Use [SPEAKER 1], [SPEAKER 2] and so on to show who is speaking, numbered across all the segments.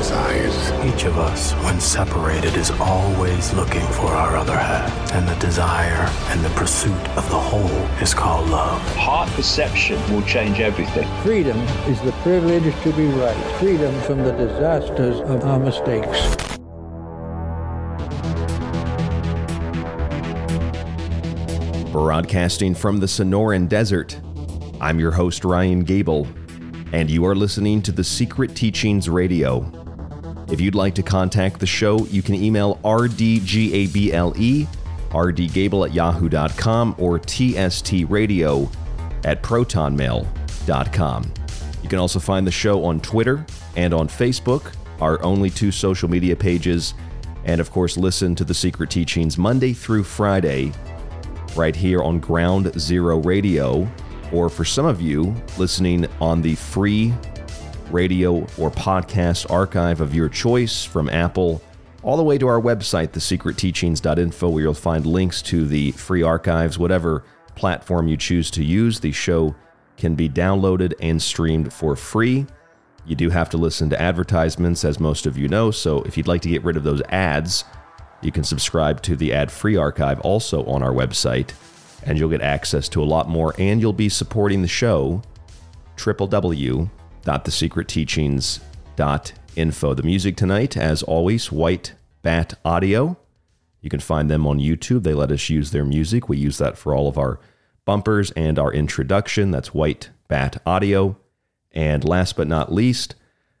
[SPEAKER 1] envious eyes.
[SPEAKER 2] Each of us, when separated, is always looking for our other half. And the desire and the pursuit of the whole is called love.
[SPEAKER 3] Heart perception will change everything.
[SPEAKER 4] Freedom is the privilege to be right. Freedom from the disasters of our mistakes.
[SPEAKER 5] Broadcasting from the Sonoran Desert, I'm your host, Ryan Gable, and you are listening to The Secret Teachings Radio. If you'd like to contact the show, you can email rdgable, rdgable at yahoo.com, or tstradio at protonmail.com. You can also find the show on Twitter and on Facebook, our only two social media pages, and of course, listen to The Secret Teachings Monday through Friday right here on Ground Zero Radio, or for some of you listening on the free radio or podcast archive of your choice from Apple, all the way to our website, thesecretteachings.info, where you'll find links to the free archives, whatever platform you choose to use. The show can be downloaded and streamed for free. You do have to listen to advertisements, as most of you know, so if you'd like to get rid of those ads, you can subscribe to the ad free archive also on our website, and you'll get access to a lot more, and you'll be supporting the show. www.thesecretteachings.info. The music tonight, as always, White Bat Audio. You can find them on YouTube. They let us use their music. We use that for all of our bumpers and our introduction. That's White Bat Audio. And last but not least,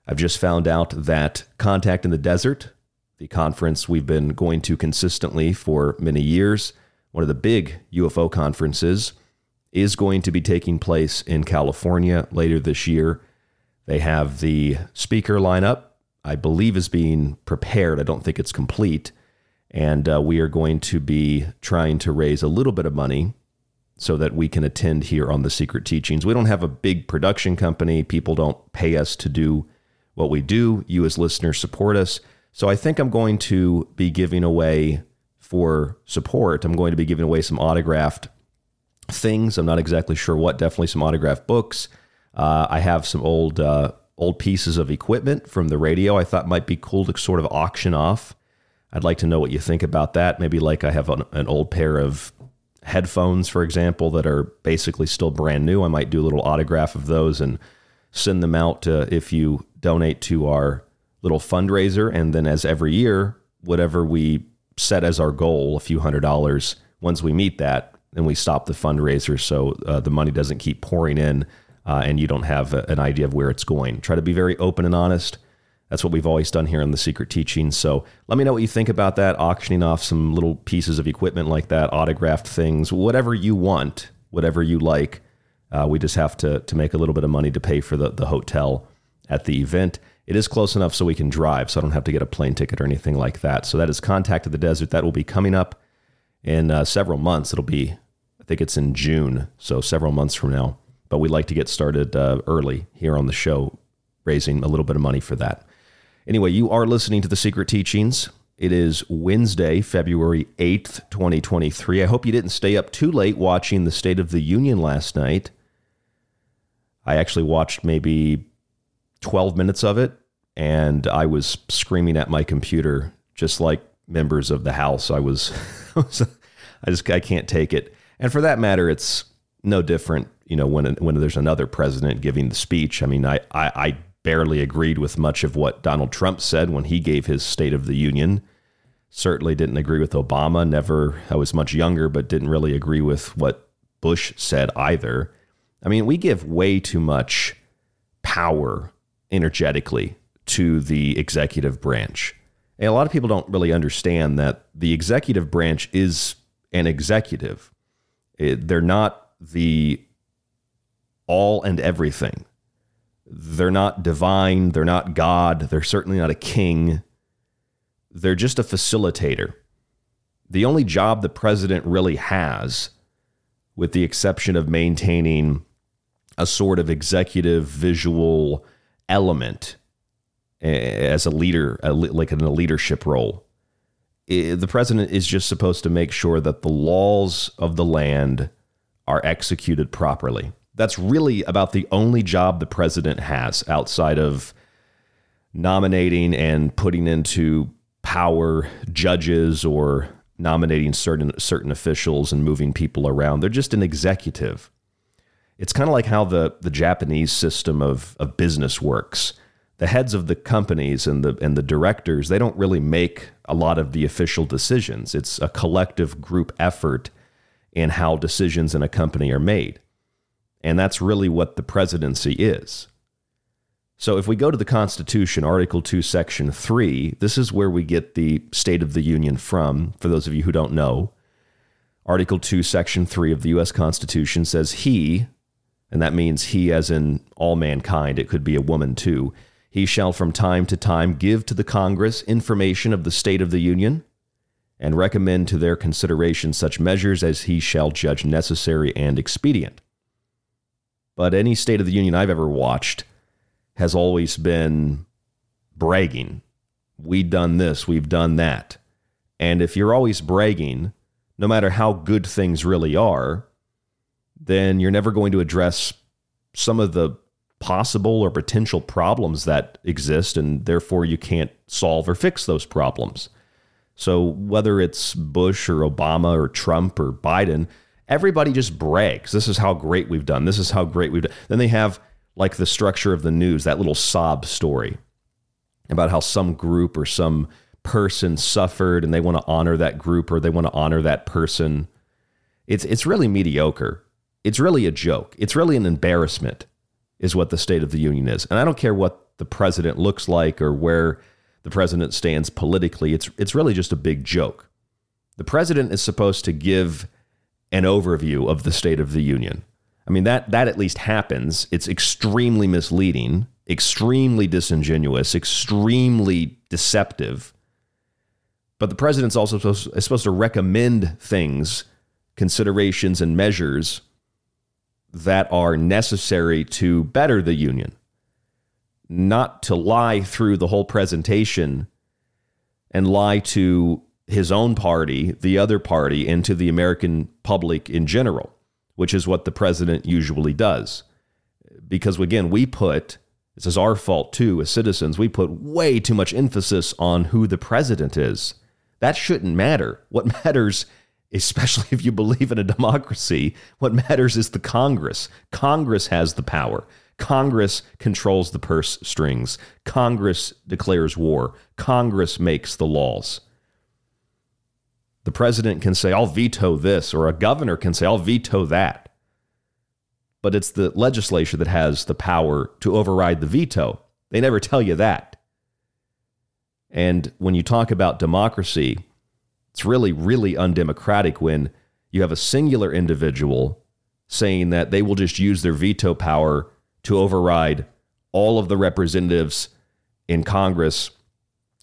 [SPEAKER 5] I've just found out that Contact in the Desert, the conference we've been going to consistently for many years, one of the big UFO conferences, is going to be taking place in California later this year. They have the speaker lineup, I believe, is being prepared. I don't think it's complete. And uh, we are going to be trying to raise a little bit of money so that we can attend here on the Secret Teachings. We don't have a big production company, people don't pay us to do what we do. You, as listeners, support us. So I think I'm going to be giving away for support, I'm going to be giving away some autographed things. I'm not exactly sure what, definitely some autographed books. Uh, I have some old uh, old pieces of equipment from the radio I thought might be cool to sort of auction off. I'd like to know what you think about that. Maybe like I have an, an old pair of headphones, for example, that are basically still brand new. I might do a little autograph of those and send them out uh, if you donate to our little fundraiser. And then, as every year, whatever we set as our goal, a few hundred dollars, once we meet that, then we stop the fundraiser so uh, the money doesn't keep pouring in uh, and you don't have a, an idea of where it's going. Try to be very open and honest. That's what we've always done here in the Secret Teachings. So let me know what you think about that, auctioning off some little pieces of equipment like that, autographed things, whatever you want, whatever you like. Uh, we just have to, to make a little bit of money to pay for the, the hotel at the event. It is close enough so we can drive, so I don't have to get a plane ticket or anything like that. So that is Contact of the Desert. That will be coming up in uh, several months. It'll be, I think it's in June, so several months from now. But we'd like to get started uh, early here on the show, raising a little bit of money for that. Anyway, you are listening to The Secret Teachings. It is Wednesday, February 8th, 2023. I hope you didn't stay up too late watching the State of the Union last night. I actually watched maybe 12 minutes of it, and I was screaming at my computer just like members of the House. I was, I just, I can't take it. And for that matter, it's no different, you know, when when there's another president giving the speech. I mean, I, I, I barely agreed with much of what Donald Trump said when he gave his State of the Union. Certainly didn't agree with Obama. Never, I was much younger, but didn't really agree with what Bush said either. I mean, we give way too much power energetically to the executive branch. And a lot of people don't really understand that the executive branch is an executive. It, they're not the all and everything. They're not divine. They're not God. They're certainly not a king. They're just a facilitator. The only job the president really has, with the exception of maintaining a sort of executive visual element eh, as a leader, like in a leadership role, the president is just supposed to make sure that the laws of the land are executed properly. That's really about the only job the president has outside of nominating and putting into power judges or nominating certain certain officials and moving people around. They're just an executive. It's kind of like how the the Japanese system of of business works. The heads of the companies and the and the directors, they don't really make a lot of the official decisions. It's a collective group effort in how decisions in a company are made. And that's really what the presidency is. So if we go to the Constitution, Article 2, Section 3, this is where we get the State of the Union from, for those of you who don't know. Article 2, Section 3 of the U.S. Constitution says, He, and that means he as in all mankind, it could be a woman too, he shall from time to time give to the Congress information of the State of the Union and recommend to their consideration such measures as he shall judge necessary and expedient. But any State of the Union I've ever watched has always been bragging. We've done this, we've done that. And if you're always bragging, no matter how good things really are, then you're never going to address some of the possible or potential problems that exist, and therefore you can't solve or fix those problems. So, whether it's Bush or Obama or Trump or Biden, everybody just brags. This is how great we've done. This is how great we've done. Then they have like the structure of the news, that little sob story about how some group or some person suffered and they want to honor that group or they want to honor that person. It's it's really mediocre. It's really a joke. It's really an embarrassment is what the state of the union is. And I don't care what the president looks like or where the president stands politically. It's it's really just a big joke. The president is supposed to give an overview of the state of the union. I mean that that at least happens. It's extremely misleading, extremely disingenuous, extremely deceptive. But the president's also supposed, is supposed to recommend things, considerations, and measures that are necessary to better the union, not to lie through the whole presentation and lie to his own party, the other party, and to the American public in general, which is what the president usually does. Because again, we put, this is our fault too, as citizens, we put way too much emphasis on who the president is. That shouldn't matter. What matters, especially if you believe in a democracy, what matters is the Congress. Congress has the power. Congress controls the purse strings. Congress declares war. Congress makes the laws. The president can say, I'll veto this, or a governor can say, I'll veto that. But it's the legislature that has the power to override the veto. They never tell you that. And when you talk about democracy, it's really, really undemocratic when you have a singular individual saying that they will just use their veto power to override all of the representatives in Congress,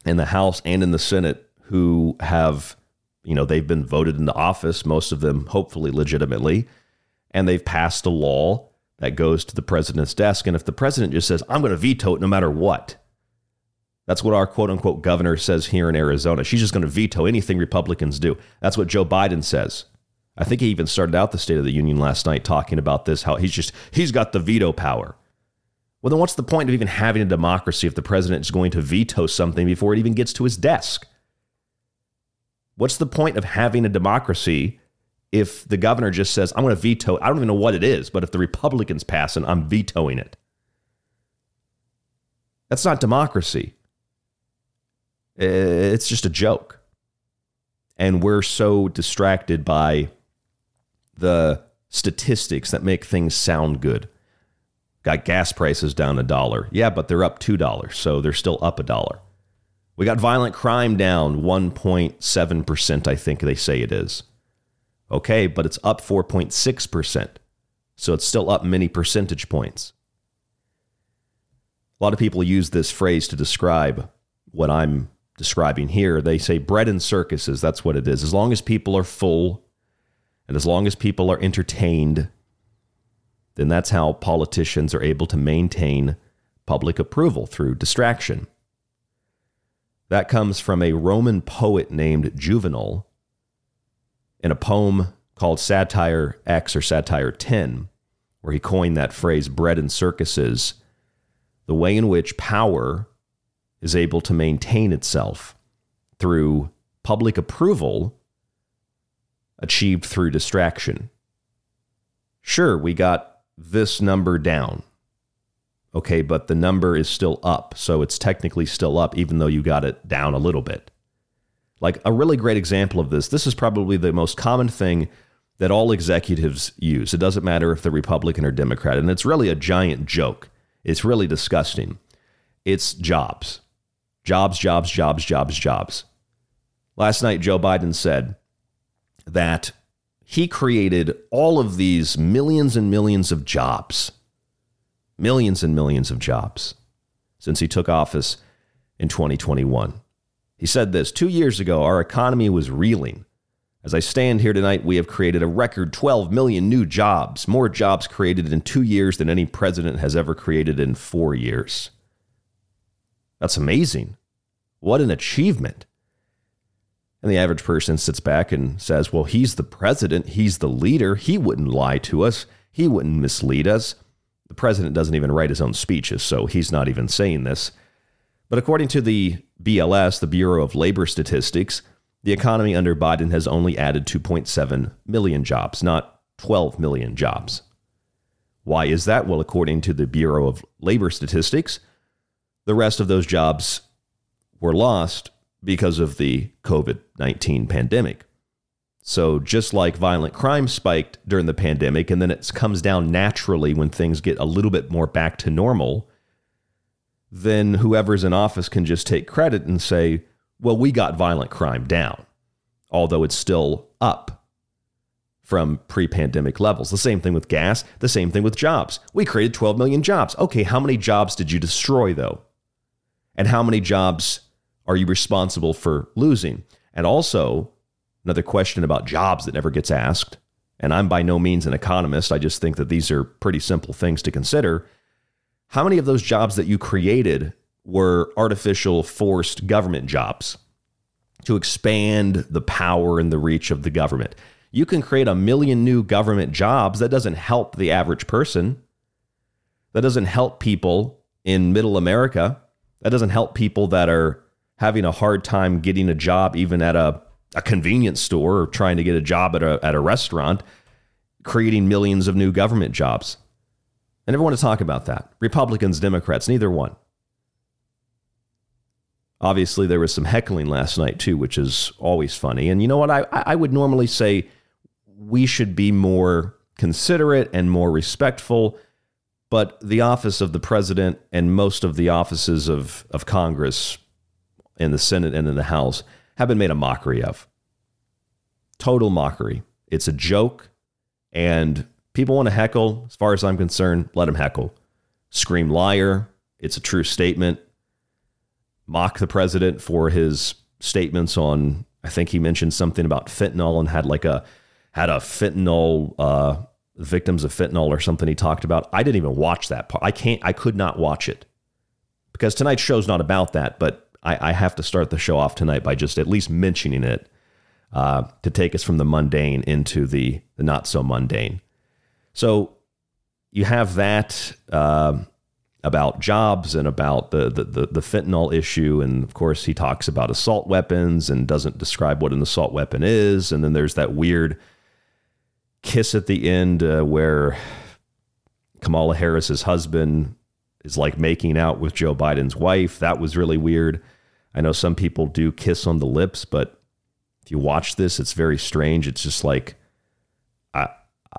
[SPEAKER 5] in the House, and in the Senate who have, you know, they've been voted into office, most of them hopefully legitimately, and they've passed a law that goes to the president's desk. And if the president just says, I'm going to veto it no matter what, that's what our quote unquote governor says here in Arizona. She's just going to veto anything Republicans do. That's what Joe Biden says. I think he even started out the State of the Union last night talking about this, how he's just, he's got the veto power. Well, then what's the point of even having a democracy if the president is going to veto something before it even gets to his desk? What's the point of having a democracy if the governor just says, I'm going to veto, I don't even know what it is, but if the Republicans pass it, I'm vetoing it? That's not democracy. It's just a joke. And we're so distracted by the statistics that make things sound good. Got gas prices down a dollar. Yeah, but they're up $2, so they're still up a dollar. We got violent crime down 1.7%, I think they say it is. Okay, but it's up 4.6%. So it's still up many percentage points. A lot of people use this phrase to describe what I'm describing here. They say bread and circuses, that's what it is. As long as people are full and as long as people are entertained, then that's how politicians are able to maintain public approval through distraction. That comes from a Roman poet named Juvenal in a poem called Satire X or Satire 10, where he coined that phrase, bread and circuses, the way in which power is able to maintain itself through public approval achieved through distraction. Sure, we got this number down. Okay, but the number is still up. So it's technically still up, even though you got it down a little bit. Like a really great example of this, this is probably the most common thing that all executives use. It doesn't matter if they're Republican or Democrat. And it's really a giant joke. It's really disgusting. It's jobs. Jobs, jobs, jobs, jobs, jobs. Last night, Joe Biden said that he created all of these millions and millions of jobs, millions and millions of jobs since he took office in 2021. He said this two years ago, our economy was reeling. As I stand here tonight, we have created a record 12 million new jobs, more jobs created in two years than any president has ever created in four years. That's amazing. What an achievement. And the average person sits back and says, well, he's the president, he's the leader, he wouldn't lie to us, he wouldn't mislead us. The president doesn't even write his own speeches, so he's not even saying this. But according to the BLS, the Bureau of Labor Statistics, the economy under Biden has only added 2.7 million jobs, not 12 million jobs. Why is that? Well, according to the Bureau of Labor Statistics, the rest of those jobs were lost because of the COVID 19 pandemic. So, just like violent crime spiked during the pandemic, and then it comes down naturally when things get a little bit more back to normal, then whoever's in office can just take credit and say, well, we got violent crime down, although it's still up from pre pandemic levels. The same thing with gas, the same thing with jobs. We created 12 million jobs. Okay, how many jobs did you destroy, though? And how many jobs are you responsible for losing? And also, Another question about jobs that never gets asked. And I'm by no means an economist. I just think that these are pretty simple things to consider. How many of those jobs that you created were artificial forced government jobs to expand the power and the reach of the government? You can create a million new government jobs. That doesn't help the average person. That doesn't help people in middle America. That doesn't help people that are having a hard time getting a job, even at a a convenience store or trying to get a job at a, at a restaurant, creating millions of new government jobs. I never want to talk about that. Republicans, Democrats, neither one. Obviously, there was some heckling last night too, which is always funny. And you know what? I, I would normally say we should be more considerate and more respectful, but the office of the president and most of the offices of, of Congress in the Senate and in the House have been made a mockery of. Total mockery. It's a joke, and people want to heckle. As far as I'm concerned, let them heckle. Scream liar. It's a true statement. Mock the president for his statements on. I think he mentioned something about fentanyl and had like a had a fentanyl uh, victims of fentanyl or something he talked about. I didn't even watch that part. I can't. I could not watch it because tonight's show's not about that. But I, I have to start the show off tonight by just at least mentioning it uh, to take us from the mundane into the, the not so mundane. So you have that uh, about jobs and about the, the, the, the fentanyl issue. And of course, he talks about assault weapons and doesn't describe what an assault weapon is. And then there's that weird kiss at the end uh, where Kamala Harris's husband is like making out with Joe Biden's wife. That was really weird. I know some people do kiss on the lips, but if you watch this, it's very strange. It's just like I,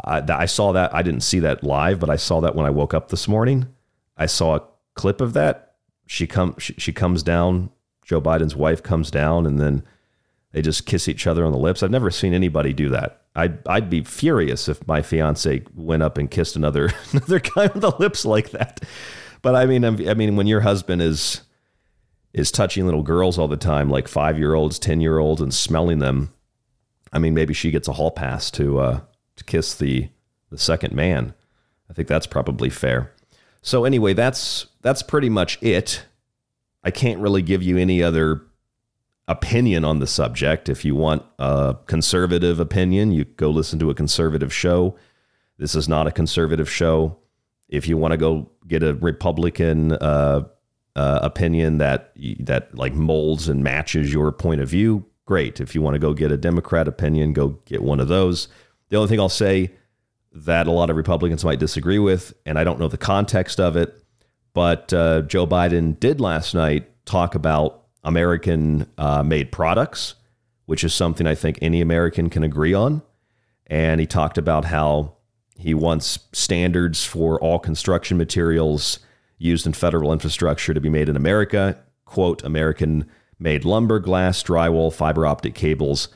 [SPEAKER 5] I, I saw that. I didn't see that live, but I saw that when I woke up this morning. I saw a clip of that. She come she, she comes down. Joe Biden's wife comes down, and then they just kiss each other on the lips. I've never seen anybody do that. I'd I'd be furious if my fiance went up and kissed another another guy on the lips like that. But I mean, I mean, when your husband is is touching little girls all the time, like five year olds, 10 year olds, and smelling them. I mean, maybe she gets a hall pass to, uh, to kiss the, the second man. I think that's probably fair. So anyway, that's that's pretty much it. I can't really give you any other opinion on the subject. If you want a conservative opinion, you go listen to a conservative show. This is not a conservative show. If you want to go get a Republican uh, uh, opinion that that like molds and matches your point of view, great. If you want to go get a Democrat opinion, go get one of those. The only thing I'll say that a lot of Republicans might disagree with, and I don't know the context of it, but uh, Joe Biden did last night talk about American uh, made products, which is something I think any American can agree on. And he talked about how he wants standards for all construction materials used in federal infrastructure to be made in America, quote, American made lumber, glass, drywall, fiber optic cables,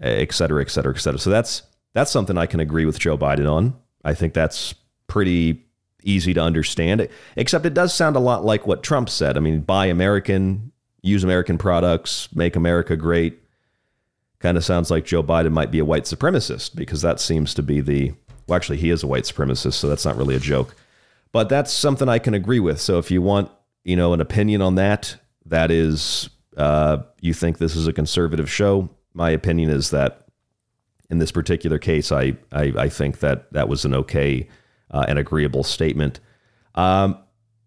[SPEAKER 5] et cetera, et cetera, et cetera. So that's that's something I can agree with Joe Biden on. I think that's pretty easy to understand. Except it does sound a lot like what Trump said. I mean, buy American, use American products, make America great. Kind of sounds like Joe Biden might be a white supremacist because that seems to be the well, actually, he is a white supremacist, so that's not really a joke. But that's something I can agree with. So if you want, you know, an opinion on that, that is, uh, you think this is a conservative show. My opinion is that in this particular case, I I, I think that that was an okay uh, and agreeable statement. Um,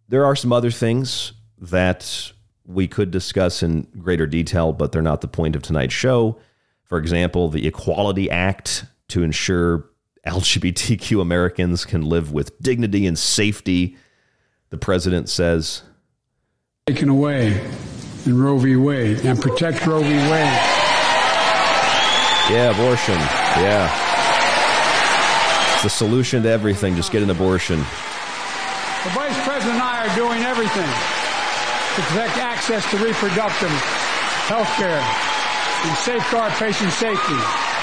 [SPEAKER 5] there are some other things that we could discuss in greater detail, but they're not the point of tonight's show. For example, the Equality Act to ensure LGBTQ Americans can live with dignity and safety. The president says,
[SPEAKER 6] taken away in Roe v. Wade and protect Roe v. Wade.
[SPEAKER 5] Yeah, abortion. Yeah. It's the solution to everything. Just get an abortion.
[SPEAKER 6] The Vice President and I are doing everything to protect access to reproductive health care and safeguard patient safety.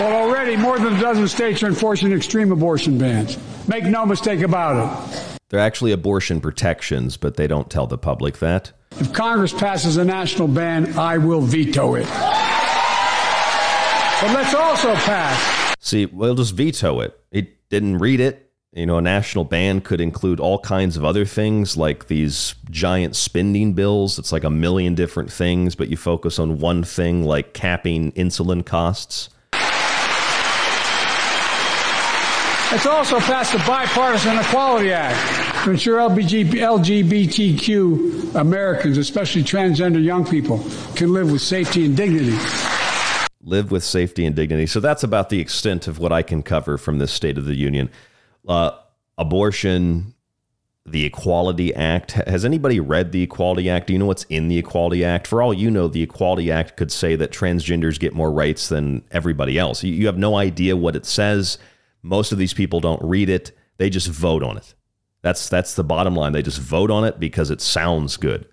[SPEAKER 6] Well, already more than a dozen states are enforcing extreme abortion bans. Make no mistake about it.
[SPEAKER 5] They're actually abortion protections, but they don't tell the public that.
[SPEAKER 6] If Congress passes a national ban, I will veto it. But let's also pass.
[SPEAKER 5] See, we'll just veto it. It didn't read it. You know, a national ban could include all kinds of other things like these giant spending bills. It's like a million different things, but you focus on one thing like capping insulin costs.
[SPEAKER 6] It's also passed the Bipartisan Equality Act to ensure LGBTQ Americans, especially transgender young people, can live with safety and dignity.
[SPEAKER 5] Live with safety and dignity. So that's about the extent of what I can cover from this State of the Union. Uh, abortion, the Equality Act. Has anybody read the Equality Act? Do you know what's in the Equality Act? For all you know, the Equality Act could say that transgenders get more rights than everybody else. You, you have no idea what it says. Most of these people don't read it. They just vote on it. That's that's the bottom line. They just vote on it because it sounds good.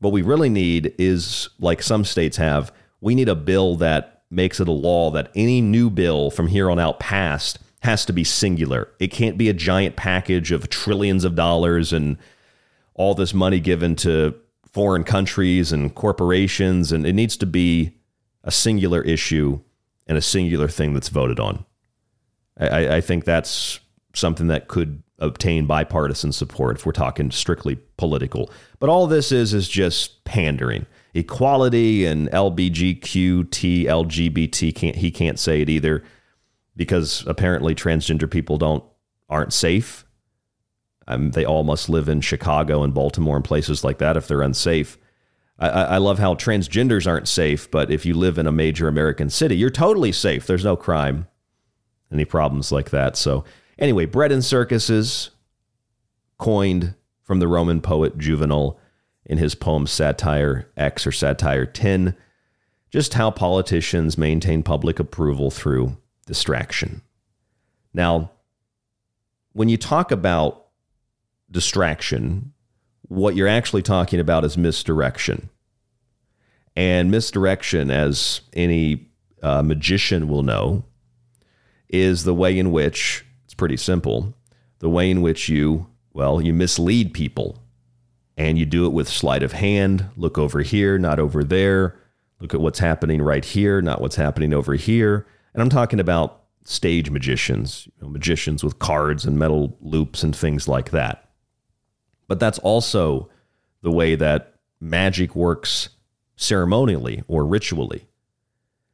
[SPEAKER 5] What we really need is like some states have, we need a bill that makes it a law that any new bill from here on out passed has to be singular. It can't be a giant package of trillions of dollars and all this money given to foreign countries and corporations and it needs to be a singular issue and a singular thing that's voted on. I, I think that's something that could obtain bipartisan support if we're talking strictly political. But all this is is just pandering. Equality and LBGQT, LGBT can't he can't say it either because apparently transgender people don't aren't safe. Um, they all must live in Chicago and Baltimore and places like that if they're unsafe. I, I love how transgenders aren't safe, but if you live in a major American city, you're totally safe. There's no crime any problems like that. So, anyway, bread and circuses, coined from the Roman poet Juvenal in his poem Satire X or Satire 10, just how politicians maintain public approval through distraction. Now, when you talk about distraction, what you're actually talking about is misdirection. And misdirection, as any uh, magician will know, is the way in which it's pretty simple the way in which you, well, you mislead people and you do it with sleight of hand. Look over here, not over there. Look at what's happening right here, not what's happening over here. And I'm talking about stage magicians, you know, magicians with cards and metal loops and things like that. But that's also the way that magic works ceremonially or ritually.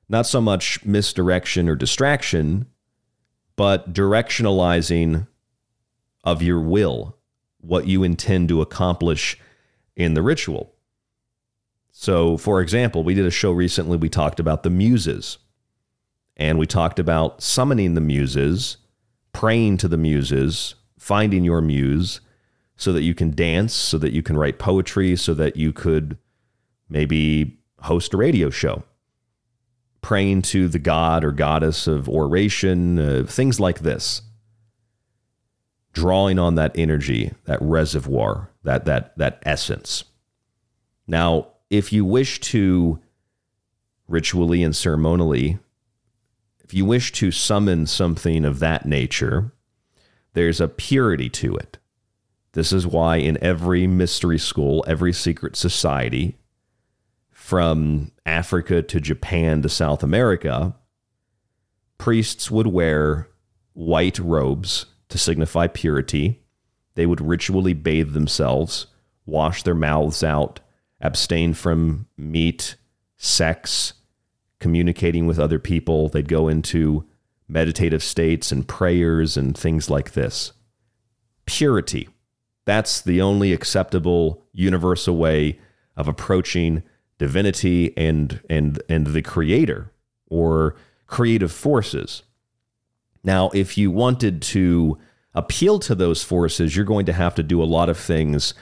[SPEAKER 5] Not so much misdirection or distraction, but directionalizing of your will, what you intend to accomplish in the ritual. So, for example, we did a show recently, we talked about the muses, and we talked about summoning the muses, praying to the muses, finding your muse so that you can dance, so that you can write poetry, so that you could maybe host a radio show praying to the god or goddess of oration, uh, things like this. Drawing on that energy, that reservoir, that that that essence. Now, if you wish to ritually and ceremonially, if you wish to summon something of that nature, there's a purity to it. This is why in every mystery school, every secret society, from Africa to Japan to South America, priests would wear white robes to signify purity. They would ritually bathe themselves, wash their mouths out, abstain from meat, sex, communicating with other people. They'd go into meditative states and prayers and things like this. Purity. That's the only acceptable universal way of approaching divinity and and and the creator or creative forces. Now, if you wanted to appeal to those forces, you're going to have to do a lot of things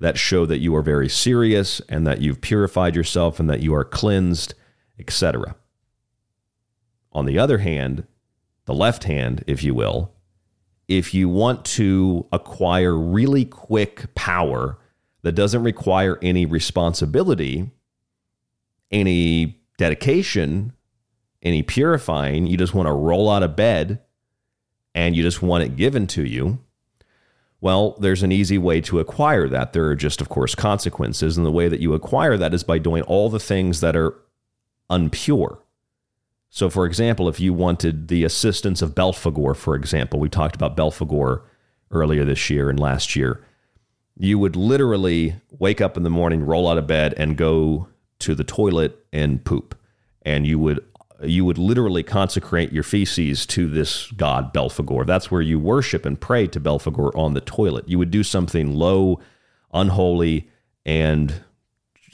[SPEAKER 5] that show that you are very serious and that you've purified yourself and that you are cleansed, etc. On the other hand, the left hand, if you will, if you want to acquire really quick power that doesn't require any responsibility, any dedication, any purifying, you just want to roll out of bed and you just want it given to you, well, there's an easy way to acquire that. There are just, of course, consequences. And the way that you acquire that is by doing all the things that are unpure. So, for example, if you wanted the assistance of Belphegor, for example, we talked about Belphegor earlier this year and last year, you would literally wake up in the morning, roll out of bed, and go to the toilet and poop. And you would you would literally consecrate your feces to this god Belphegor. That's where you worship and pray to Belphegor on the toilet. You would do something low, unholy, and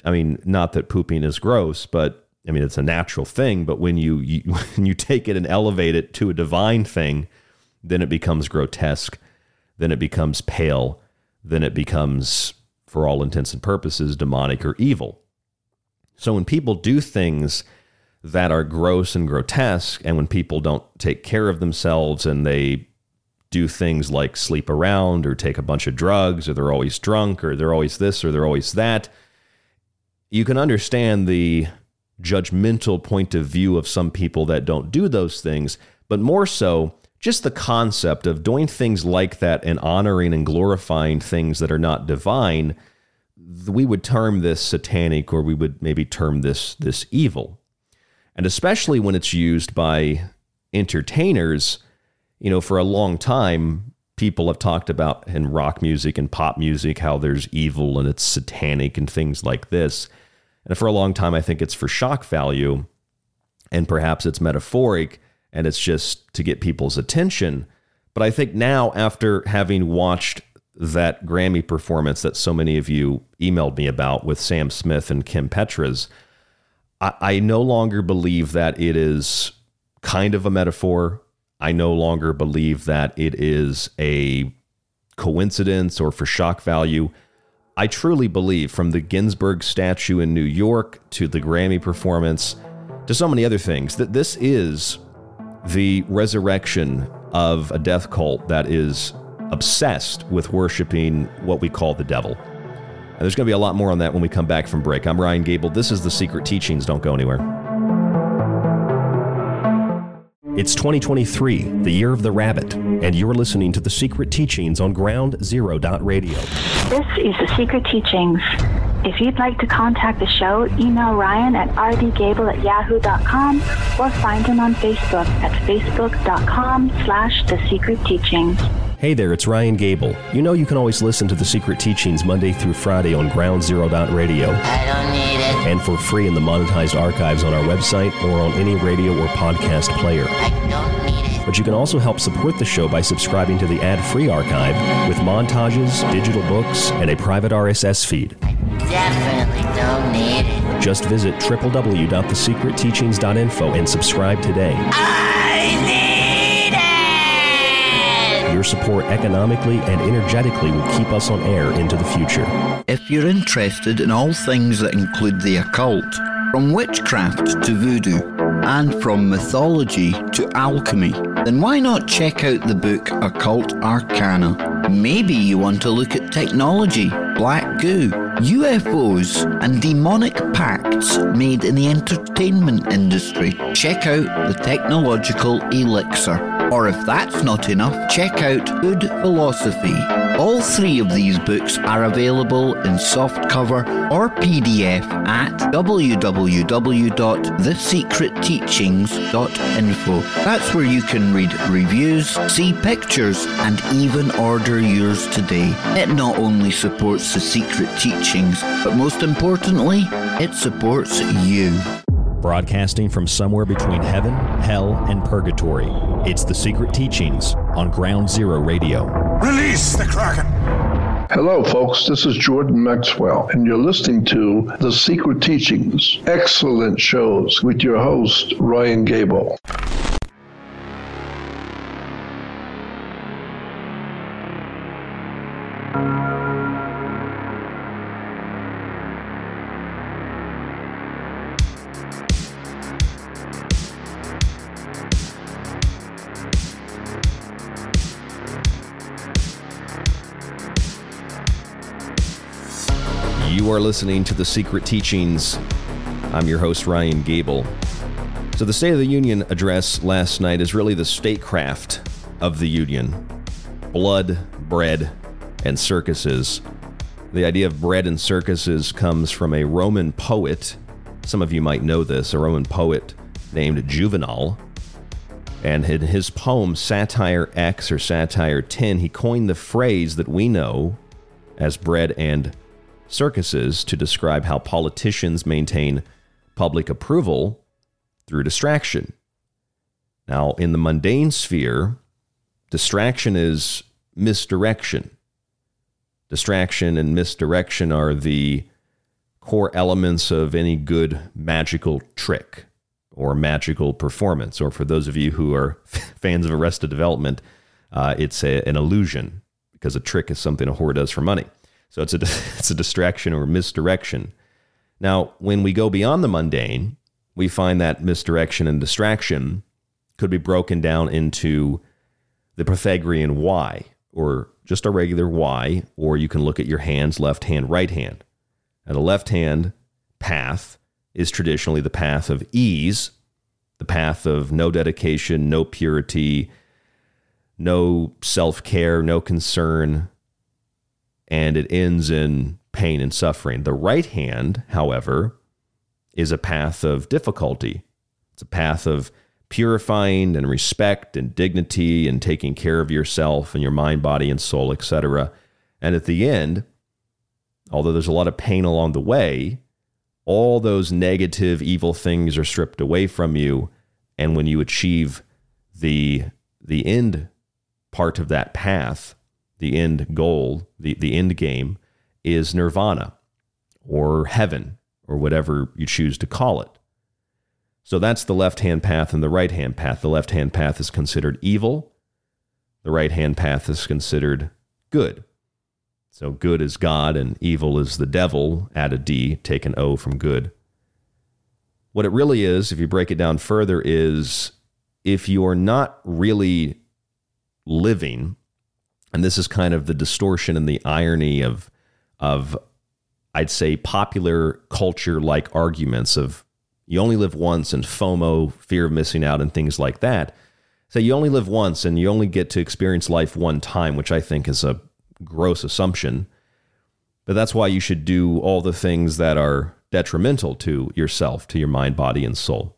[SPEAKER 5] I mean, not that pooping is gross, but I mean it's a natural thing. But when you, you when you take it and elevate it to a divine thing, then it becomes grotesque. Then it becomes pale. Then it becomes, for all intents and purposes, demonic or evil. So when people do things that are gross and grotesque. And when people don't take care of themselves and they do things like sleep around or take a bunch of drugs or they're always drunk or they're always this or they're always that, you can understand the judgmental point of view of some people that don't do those things, but more so, just the concept of doing things like that and honoring and glorifying things that are not divine, we would term this satanic or we would maybe term this this evil and especially when it's used by entertainers, you know, for a long time, people have talked about in rock music and pop music how there's evil and it's satanic and things like this. And for a long time, I think it's for shock value and perhaps it's metaphoric and it's just to get people's attention. But I think now, after having watched that Grammy performance that so many of you emailed me about with Sam Smith and Kim Petras, I, I no longer believe that it is kind of a metaphor. I no longer believe that it is a coincidence or for shock value. I truly believe from the Ginsburg statue in New York to the Grammy performance to so many other things that this is the resurrection of a death cult that is obsessed with worshiping what we call the devil. And there's going to be a lot more on that when we come back from break. I'm Ryan Gable. This is The Secret Teachings. Don't go anywhere. It's 2023, the year of the rabbit, and you're listening to The Secret Teachings on Ground Zero Radio.
[SPEAKER 7] This is The Secret Teachings. If you'd like to contact the show, email Ryan at rdgable at yahoo.com or find him on Facebook at facebook.com slash The Secret Teachings.
[SPEAKER 5] Hey there, it's Ryan Gable. You know you can always listen to the Secret Teachings Monday through Friday on Ground Zero Radio.
[SPEAKER 8] I don't need it.
[SPEAKER 5] And for free in the monetized archives on our website or on any radio or podcast player.
[SPEAKER 8] I don't need it.
[SPEAKER 5] But you can also help support the show by subscribing to the ad-free archive with montages, digital books, and a private RSS feed.
[SPEAKER 8] I definitely don't need it.
[SPEAKER 5] Just visit www.thesecretteachings.info and subscribe today.
[SPEAKER 8] I need
[SPEAKER 5] your support economically and energetically will keep us on air into the future.
[SPEAKER 9] If you're interested in all things that include the occult, from witchcraft to voodoo, and from mythology to alchemy, then why not check out the book Occult Arcana? Maybe you want to look at technology, black goo, UFOs, and demonic pacts made in the entertainment industry. Check out the Technological Elixir. Or if that's not enough, check out Good Philosophy. All three of these books are available in softcover or PDF at www.thesecretteachings.info. That's where you can read reviews, see pictures, and even order yours today. It not only supports the secret teachings, but most importantly, it supports you
[SPEAKER 5] broadcasting from somewhere between heaven, hell, and purgatory. It's the Secret Teachings on Ground Zero Radio.
[SPEAKER 10] Release the Kraken!
[SPEAKER 11] Hello, folks. This is Jordan Maxwell, and you're listening to The Secret Teachings. Excellent shows with your host, Ryan Gable.
[SPEAKER 5] Listening to The Secret Teachings. I'm your host, Ryan Gable. So, the State of the Union address last night is really the statecraft of the Union blood, bread, and circuses. The idea of bread and circuses comes from a Roman poet. Some of you might know this, a Roman poet named Juvenal. And in his poem, Satire X or Satire 10, he coined the phrase that we know as bread and circuses to describe how politicians maintain public approval through distraction. Now, in the mundane sphere, distraction is misdirection. Distraction and misdirection are the core elements of any good magical trick or magical performance. Or for those of you who are fans of Arrested Development, uh, it's a, an illusion because a trick is something a whore does for money. So it's a, it's a distraction or misdirection. Now, when we go beyond the mundane, we find that misdirection and distraction could be broken down into the Pythagorean Y, or just a regular Y, or you can look at your hands, left hand, right hand. And the left hand path is traditionally the path of ease, the path of no dedication, no purity, no self care, no concern, and it ends in pain and suffering. The right hand, however, is a path of difficulty. It's a path of purifying and respect and dignity and taking care of yourself and your mind, body, and soul, etc. And at the end, although there's a lot of pain along the way, all those negative, evil things are stripped away from you. And when you achieve the, the end part of that path, the end goal, the, the end game is nirvana or heaven or whatever you choose to call it. So that's the left hand path and the right hand path. The left hand path is considered evil, the right hand path is considered good. So good is God and evil is the devil. Add a D, take an O from good. What it really is, if you break it down further, is if you are not really living, and this is kind of the distortion and the irony of, of I'd say, popular culture like arguments of you only live once and FOMO, fear of missing out, and things like that. So you only live once and you only get to experience life one time, which I think is a gross assumption. But that's why you should do all the things that are detrimental to yourself, to your mind, body, and soul.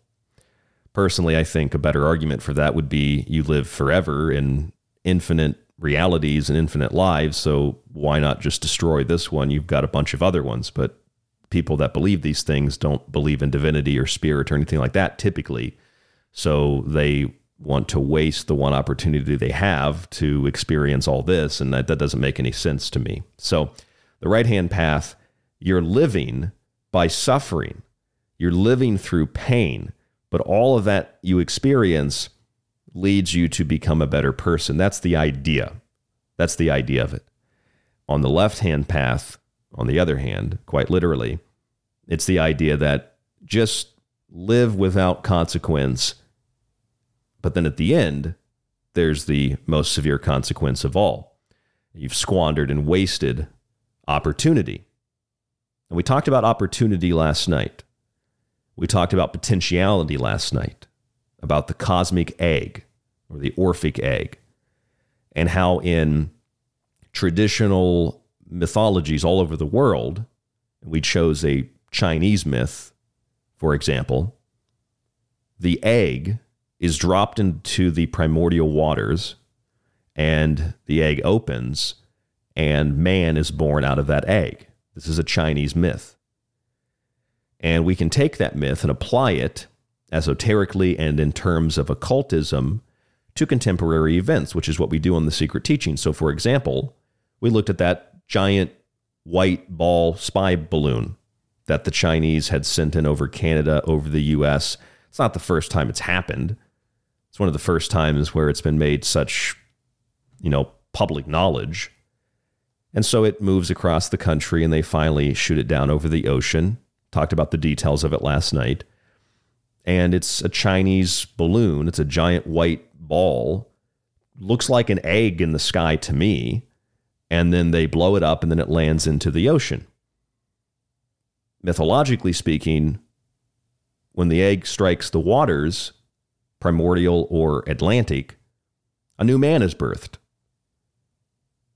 [SPEAKER 5] Personally, I think a better argument for that would be you live forever in infinite realities and infinite lives. So why not just destroy this one? You've got a bunch of other ones. But people that believe these things don't believe in divinity or spirit or anything like that typically. So they want to waste the one opportunity they have to experience all this. And that, that doesn't make any sense to me. So, the right hand path, you're living by suffering, you're living through pain, but all of that you experience leads you to become a better person. That's the idea. That's the idea of it. On the left hand path, on the other hand, quite literally, it's the idea that just live without consequence but then at the end, there's the most severe consequence of all. You've squandered and wasted opportunity. And we talked about opportunity last night. We talked about potentiality last night, about the cosmic egg or the Orphic egg, and how in traditional mythologies all over the world, we chose a Chinese myth, for example, the egg is dropped into the primordial waters and the egg opens and man is born out of that egg. This is a Chinese myth. And we can take that myth and apply it esoterically and in terms of occultism to contemporary events, which is what we do on the secret teaching. So, for example, we looked at that giant white ball spy balloon that the Chinese had sent in over Canada, over the US. It's not the first time it's happened. It's one of the first times where it's been made such, you know, public knowledge. And so it moves across the country and they finally shoot it down over the ocean. Talked about the details of it last night. And it's a Chinese balloon, it's a giant white ball. Looks like an egg in the sky to me. And then they blow it up and then it lands into the ocean. mythologically speaking, when the egg strikes the waters, primordial or Atlantic, a new man is birthed.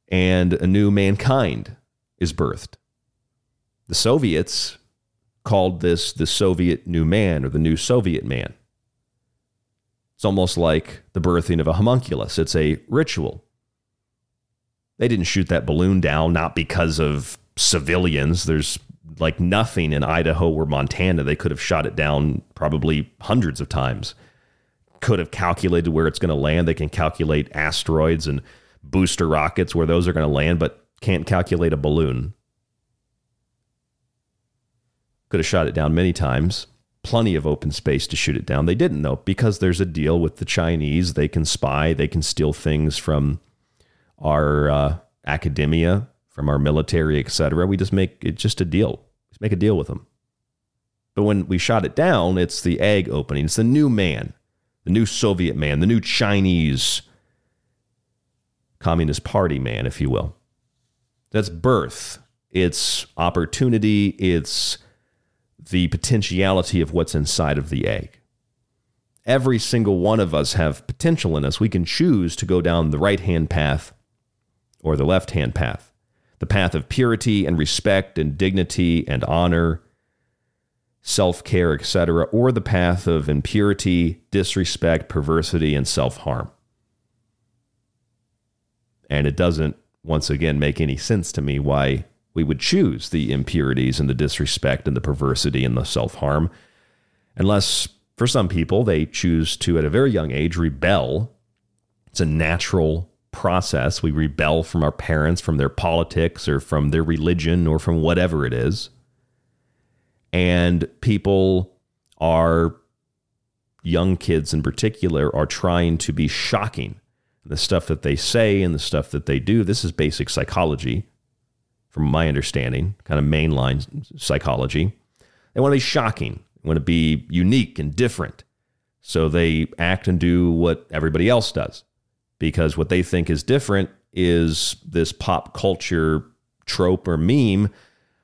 [SPEAKER 5] And a new mankind is birthed. The Soviets called this the Soviet new man or the new Soviet man. It's almost like the birthing of a homunculus, it's a ritual. They didn't shoot that balloon down not because of civilians. There's like nothing in Idaho or Montana. They could have shot it down probably hundreds of times. Could have calculated where it's going to land. They can calculate asteroids and booster rockets where those are going to land, but can't calculate a balloon. Could have shot it down many times. Plenty of open space to shoot it down. They didn't, though, because there's a deal with the Chinese. They can spy, they can steal things from our uh, academia, from our military, etc. We just make it just a deal. Just make a deal with them. But when we shot it down, it's the egg opening. It's the new man, the new Soviet man, the new Chinese Communist Party man, if you will. That's birth. It's opportunity. It's the potentiality of what's inside of the egg. Every single one of us have potential in us. We can choose to go down the right hand path or the left hand path, the path of purity and respect and dignity and honor, self care, etc., or the path of impurity, disrespect, perversity, and self harm. And it doesn't, once again, make any sense to me why we would choose the impurities and the disrespect and the perversity and the self harm, unless for some people they choose to, at a very young age, rebel. It's a natural process. We rebel from our parents, from their politics, or from their religion, or from whatever it is. And people are, young kids in particular, are trying to be shocking. The stuff that they say and the stuff that they do, this is basic psychology, from my understanding, kind of mainline psychology. They want to be shocking, they want to be unique and different. So they act and do what everybody else does because what they think is different is this pop culture trope or meme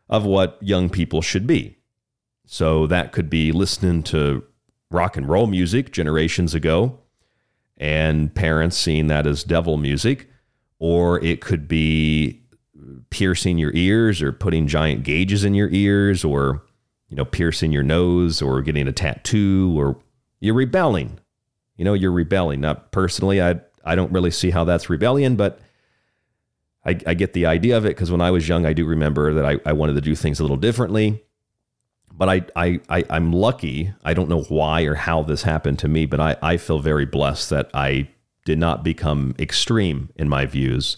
[SPEAKER 5] of what young people should be. So that could be listening to rock and roll music generations ago and parents seeing that as devil music, or it could be piercing your ears or putting giant gauges in your ears or you know piercing your nose or getting a tattoo or you're rebelling. You know, you're rebelling. Not personally, I I don't really see how that's rebellion, but I, I get the idea of it because when I was young, I do remember that I, I wanted to do things a little differently. But I, I, I, I'm lucky. I don't know why or how this happened to me, but I, I feel very blessed that I did not become extreme in my views.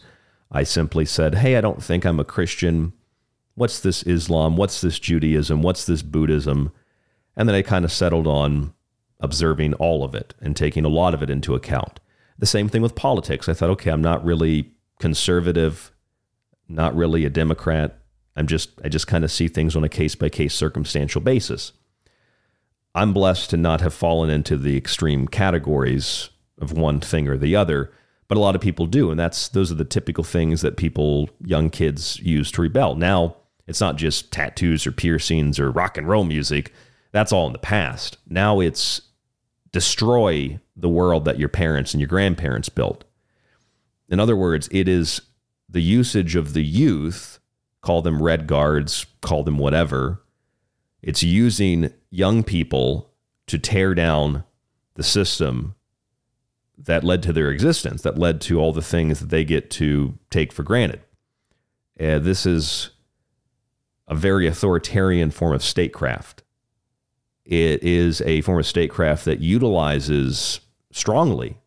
[SPEAKER 5] I simply said, hey, I don't think I'm a Christian. What's this Islam? What's this Judaism? What's this Buddhism? And then I kind of settled on observing all of it and taking a lot of it into account. The same thing with politics. I thought, okay, I'm not really conservative, not really a Democrat. I'm just I just kind of see things on a case by case circumstantial basis. I'm blessed to not have fallen into the extreme categories of one thing or the other, but a lot of people do, and that's those are the typical things that people, young kids, use to rebel. Now, it's not just tattoos or piercings or rock and roll music. That's all in the past. Now it's destroy the world that your parents and your grandparents built. In other words, it is the usage of the youth, call them red guards, call them whatever. It's using young people to tear down the system that led to their existence, that led to all the things that they get to take for granted. Uh, this is a very authoritarian form of statecraft. It is a form of statecraft that utilizes strongly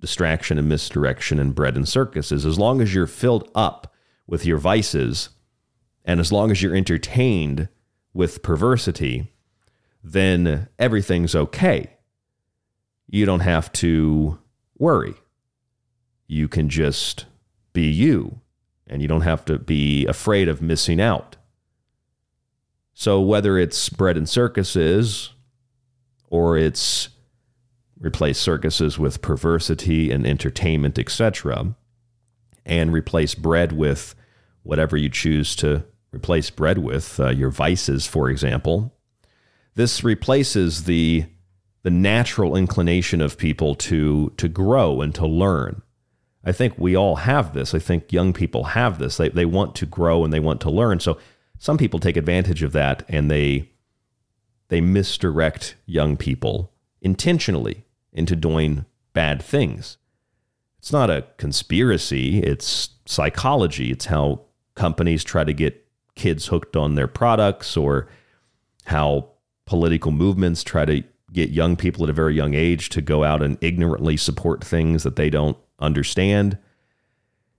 [SPEAKER 5] distraction and misdirection and bread and circuses. As long as you're filled up with your vices and as long as you're entertained with perversity, then everything's okay. You don't have to worry. You can just be you and you don't have to be afraid of missing out. So whether it's bread and circuses or it's replace circuses with perversity and entertainment, etc., and replace bread with whatever you choose to replace bread with, uh, your vices, for example. This replaces the the natural inclination of people to to grow and to learn. I think we all have this. I think young people have this. They they want to grow and they want to learn. So some people take advantage of that and they they misdirect young people intentionally into doing bad things. It's not a conspiracy, it's psychology. It's how companies try to get kids hooked on their products or how political movements try to get young people at a very young age to go out and ignorantly support things that they don't understand.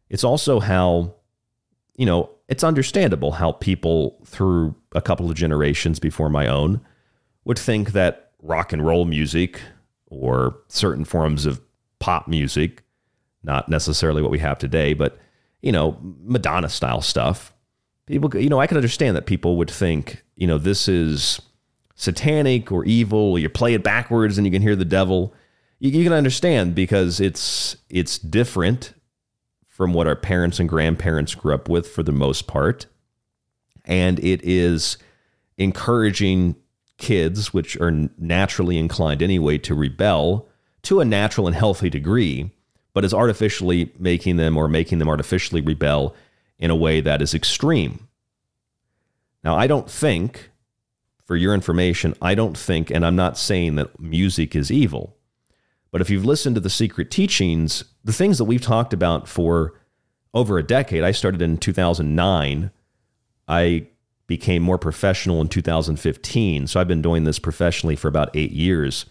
[SPEAKER 5] It's also how, you know, it's understandable how people through a couple of generations before my own would think that rock and roll music or certain forms of pop music, not necessarily what we have today, but, you know, Madonna style stuff. People, you know, I can understand that people would think, you know, this is satanic or evil, you play it backwards and you can hear the devil. You, you can understand because it's it's different from what our parents and grandparents grew up with for the most part, and it is encouraging kids, which are naturally inclined anyway, to rebel to a natural and healthy degree, but is artificially making them or making them artificially rebel in a way that is extreme. Now, I don't think for your information, I don't think, and I'm not saying that music is evil, but if you've listened to the secret teachings, the things that we've talked about for over a decade, I started in 2009. I became more professional in 2015. So I've been doing this professionally for about eight years.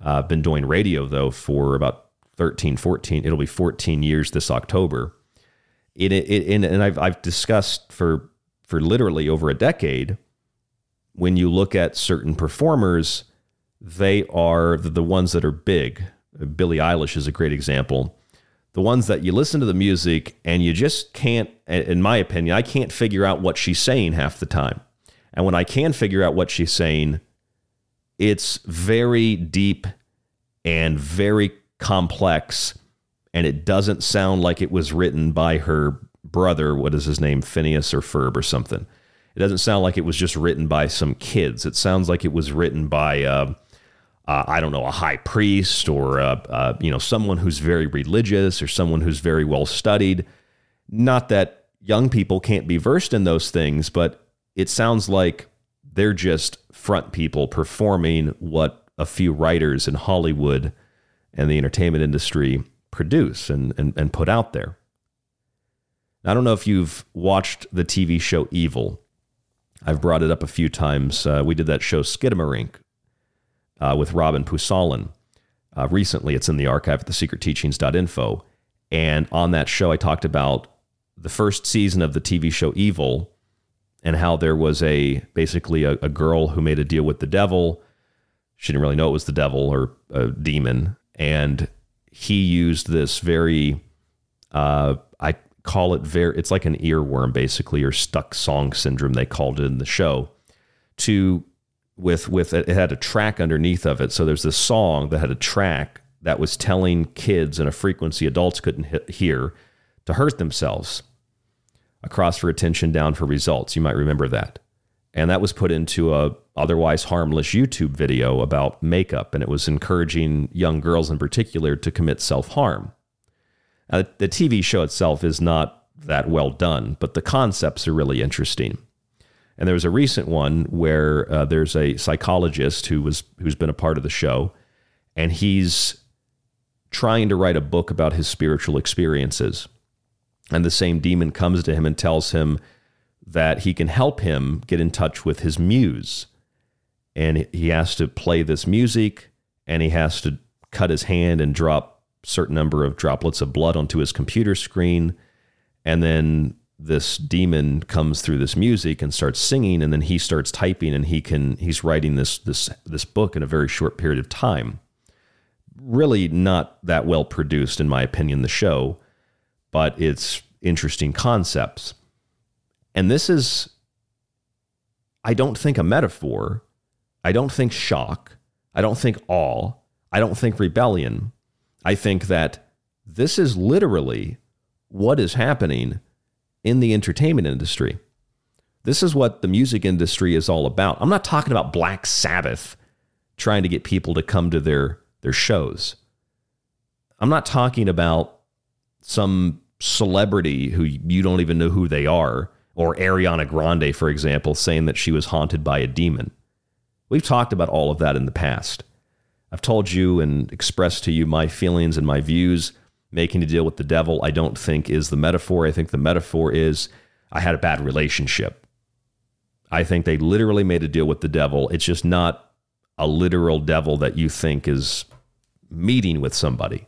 [SPEAKER 5] Uh, I've been doing radio, though, for about 13, 14. It'll be 14 years this October. It, it, and I've, I've discussed for, for literally over a decade when you look at certain performers, they are the ones that are big. Billie Eilish is a great example. The ones that you listen to the music and you just can't, in my opinion, I can't figure out what she's saying half the time. And when I can figure out what she's saying, it's very deep and very complex. And it doesn't sound like it was written by her brother. What is his name? Phineas or Ferb or something. It doesn't sound like it was just written by some kids. It sounds like it was written by, uh, uh, I don't know, a high priest or uh, uh, you know someone who's very religious or someone who's very well studied. Not that young people can't be versed in those things, but it sounds like they're just front people performing what a few writers in Hollywood and the entertainment industry produce and, and, and put out there. I don't know if you've watched the TV show Evil. I've brought it up a few times. Uh, we did that show Skinamarink uh, with Robin Pusalin. Uh, recently, it's in the archive at thesecretteachings.info. And on that show, I talked about the first season of the TV show Evil and how there was a basically a, a girl who made a deal with the devil. She didn't really know it was the devil or a demon. And he used this very, uh, call it very it's like an earworm basically or stuck song syndrome they called it in the show to with with it had a track underneath of it. So there's this song that had a track that was telling kids in a frequency adults couldn't hear to hurt themselves across for attention down for results. You might remember that. And that was put into a otherwise harmless YouTube video about makeup and it was encouraging young girls in particular to commit self-harm uh, the TV show itself is not that well done, but the concepts are really interesting. And there was a recent one where uh, there's a psychologist who was who's been a part of the show, and he's trying to write a book about his spiritual experiences. And the same demon comes to him and tells him that he can help him get in touch with his muse. And he has to play this music and he has to cut his hand and drop certain number of droplets of blood onto his computer screen. And then this demon comes through this music and starts singing and then he starts typing and he can he's writing this this this book in a very short period of time. Really not that well produced in my opinion the show but it's interesting concepts. And this is i don't think a metaphor. I don't think shock. I don't think awe. I don't think rebellion I think that this is literally what is happening in the entertainment industry. This is what the music industry is all about. I'm not talking about Black Sabbath trying to get people to come to their their shows. I'm not talking about some celebrity who you don't even know who they are, or Ariana Grande, for example, saying that she was haunted by a demon. We've talked about all of that in the past. I've told you and expressed to you my feelings and my views. Making a deal with the devil, I don't think is the metaphor. I think the metaphor is I had a bad relationship. I think they literally made a deal with the devil. It's just not a literal devil that you think is meeting with somebody.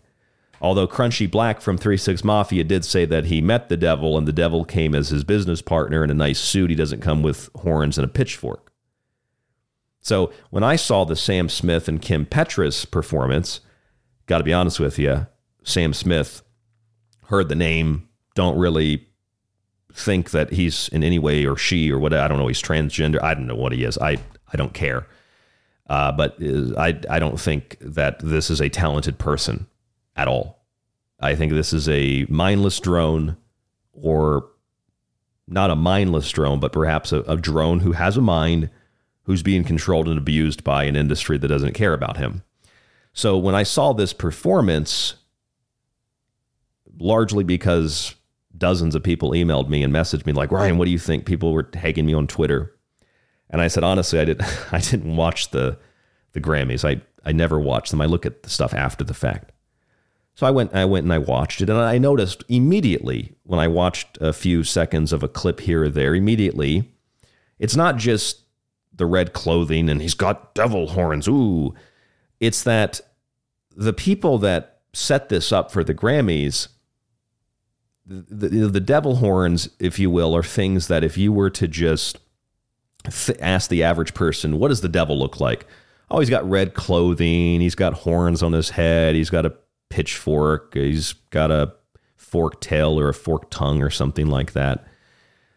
[SPEAKER 5] Although Crunchy Black from 3 6 Mafia did say that he met the devil and the devil came as his business partner in a nice suit. He doesn't come with horns and a pitchfork. So when I saw the Sam Smith and Kim Petras performance, got to be honest with you, Sam Smith heard the name, don't really think that he's in any way or she or what I don't know he's transgender. I don't know what he is. I I don't care. Uh, but I I don't think that this is a talented person at all. I think this is a mindless drone or not a mindless drone, but perhaps a, a drone who has a mind who's being controlled and abused by an industry that doesn't care about him. So when I saw this performance, largely because dozens of people emailed me and messaged me like, Ryan, what do you think? People were tagging me on Twitter. And I said, honestly, I didn't I didn't watch the the Grammys. I, I never watched them. I look at the stuff after the fact. So I went I went and I watched it and I noticed immediately when I watched a few seconds of a clip here or there, immediately, it's not just the red clothing and he's got devil horns. Ooh. It's that the people that set this up for the Grammys the, the, the devil horns, if you will, are things that if you were to just th- ask the average person, what does the devil look like? Oh, he's got red clothing. He's got horns on his head. He's got a pitchfork. He's got a forked tail or a forked tongue or something like that.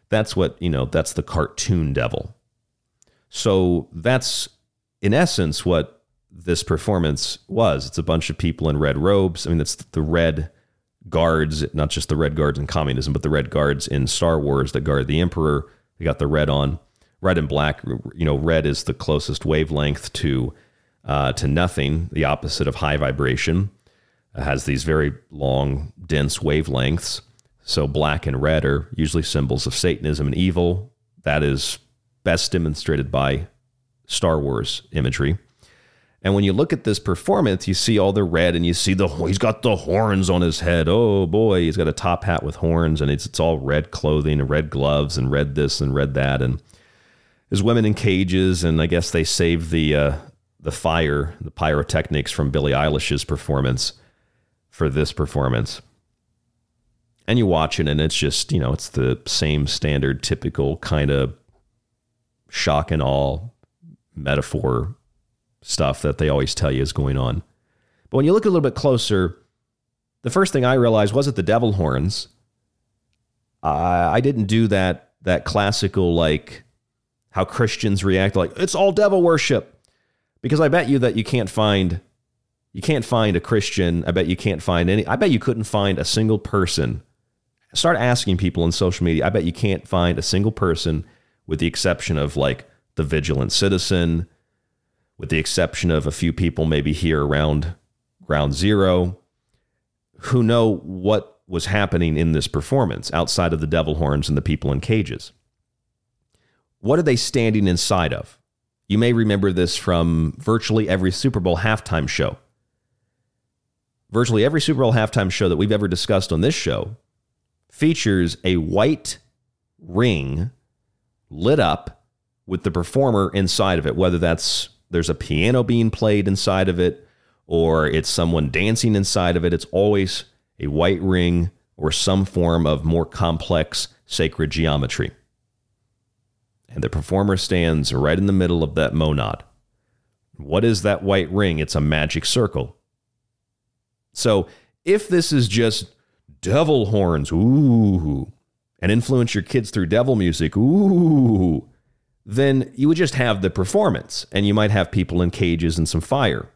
[SPEAKER 5] That's what, you know, that's the cartoon devil. So that's in essence what this performance was. It's a bunch of people in red robes. I mean, that's the red guards, not just the red guards in communism, but the red guards in Star Wars that guard the Emperor. They got the red on, red and black. You know, red is the closest wavelength to uh, to nothing, the opposite of high vibration. It has these very long, dense wavelengths. So black and red are usually symbols of Satanism and evil. That is best demonstrated by Star Wars imagery. And when you look at this performance, you see all the red and you see the he's got the horns on his head. Oh boy, he's got a top hat with horns and it's it's all red clothing and red gloves and red this and red that and there's women in cages and I guess they saved the uh, the fire, the pyrotechnics from Billie Eilish's performance for this performance. And you watch it and it's just, you know, it's the same standard typical kind of shock and awe metaphor stuff that they always tell you is going on. But when you look a little bit closer, the first thing I realized was it the devil horns. I didn't do that that classical like how Christians react like it's all devil worship because I bet you that you can't find you can't find a Christian. I bet you can't find any. I bet you couldn't find a single person. Start asking people on social media. I bet you can't find a single person, with the exception of like the vigilant citizen, with the exception of a few people maybe here around ground zero, who know what was happening in this performance outside of the devil horns and the people in cages. What are they standing inside of? You may remember this from virtually every Super Bowl halftime show. Virtually every Super Bowl halftime show that we've ever discussed on this show features a white ring lit up with the performer inside of it, whether that's there's a piano being played inside of it or it's someone dancing inside of it. It's always a white ring or some form of more complex sacred geometry. And the performer stands right in the middle of that monad. What is that white ring? It's a magic circle. So if this is just devil horns, ooh, and influence your kids through devil music, ooh, then you would just have the performance and you might have people in cages and some fire.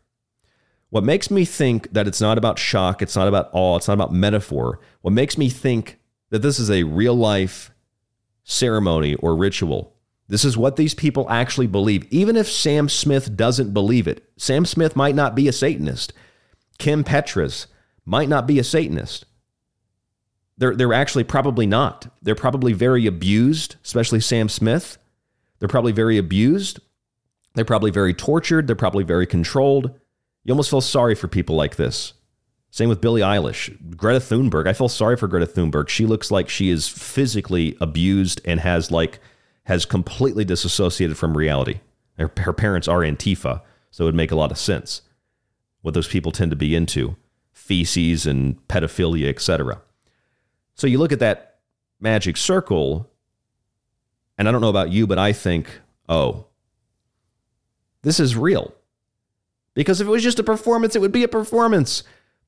[SPEAKER 5] What makes me think that it's not about shock, it's not about awe, it's not about metaphor, what makes me think that this is a real life ceremony or ritual. This is what these people actually believe. Even if Sam Smith doesn't believe it, Sam Smith might not be a Satanist. Kim Petras might not be a Satanist. They're, they're actually probably not. They're probably very abused, especially Sam Smith. They're probably very abused. They're probably very tortured. They're probably very controlled. You almost feel sorry for people like this. Same with Billie Eilish. Greta Thunberg. I feel sorry for Greta Thunberg. She looks like she is physically abused and has like has completely disassociated from reality. Her, her parents are Antifa, so it would make a lot of sense what those people tend to be into feces and pedophilia, etc. So you look at that magic circle, and I don't know about you, but I think, oh, this is real. Because if it was just a performance, it would be a performance.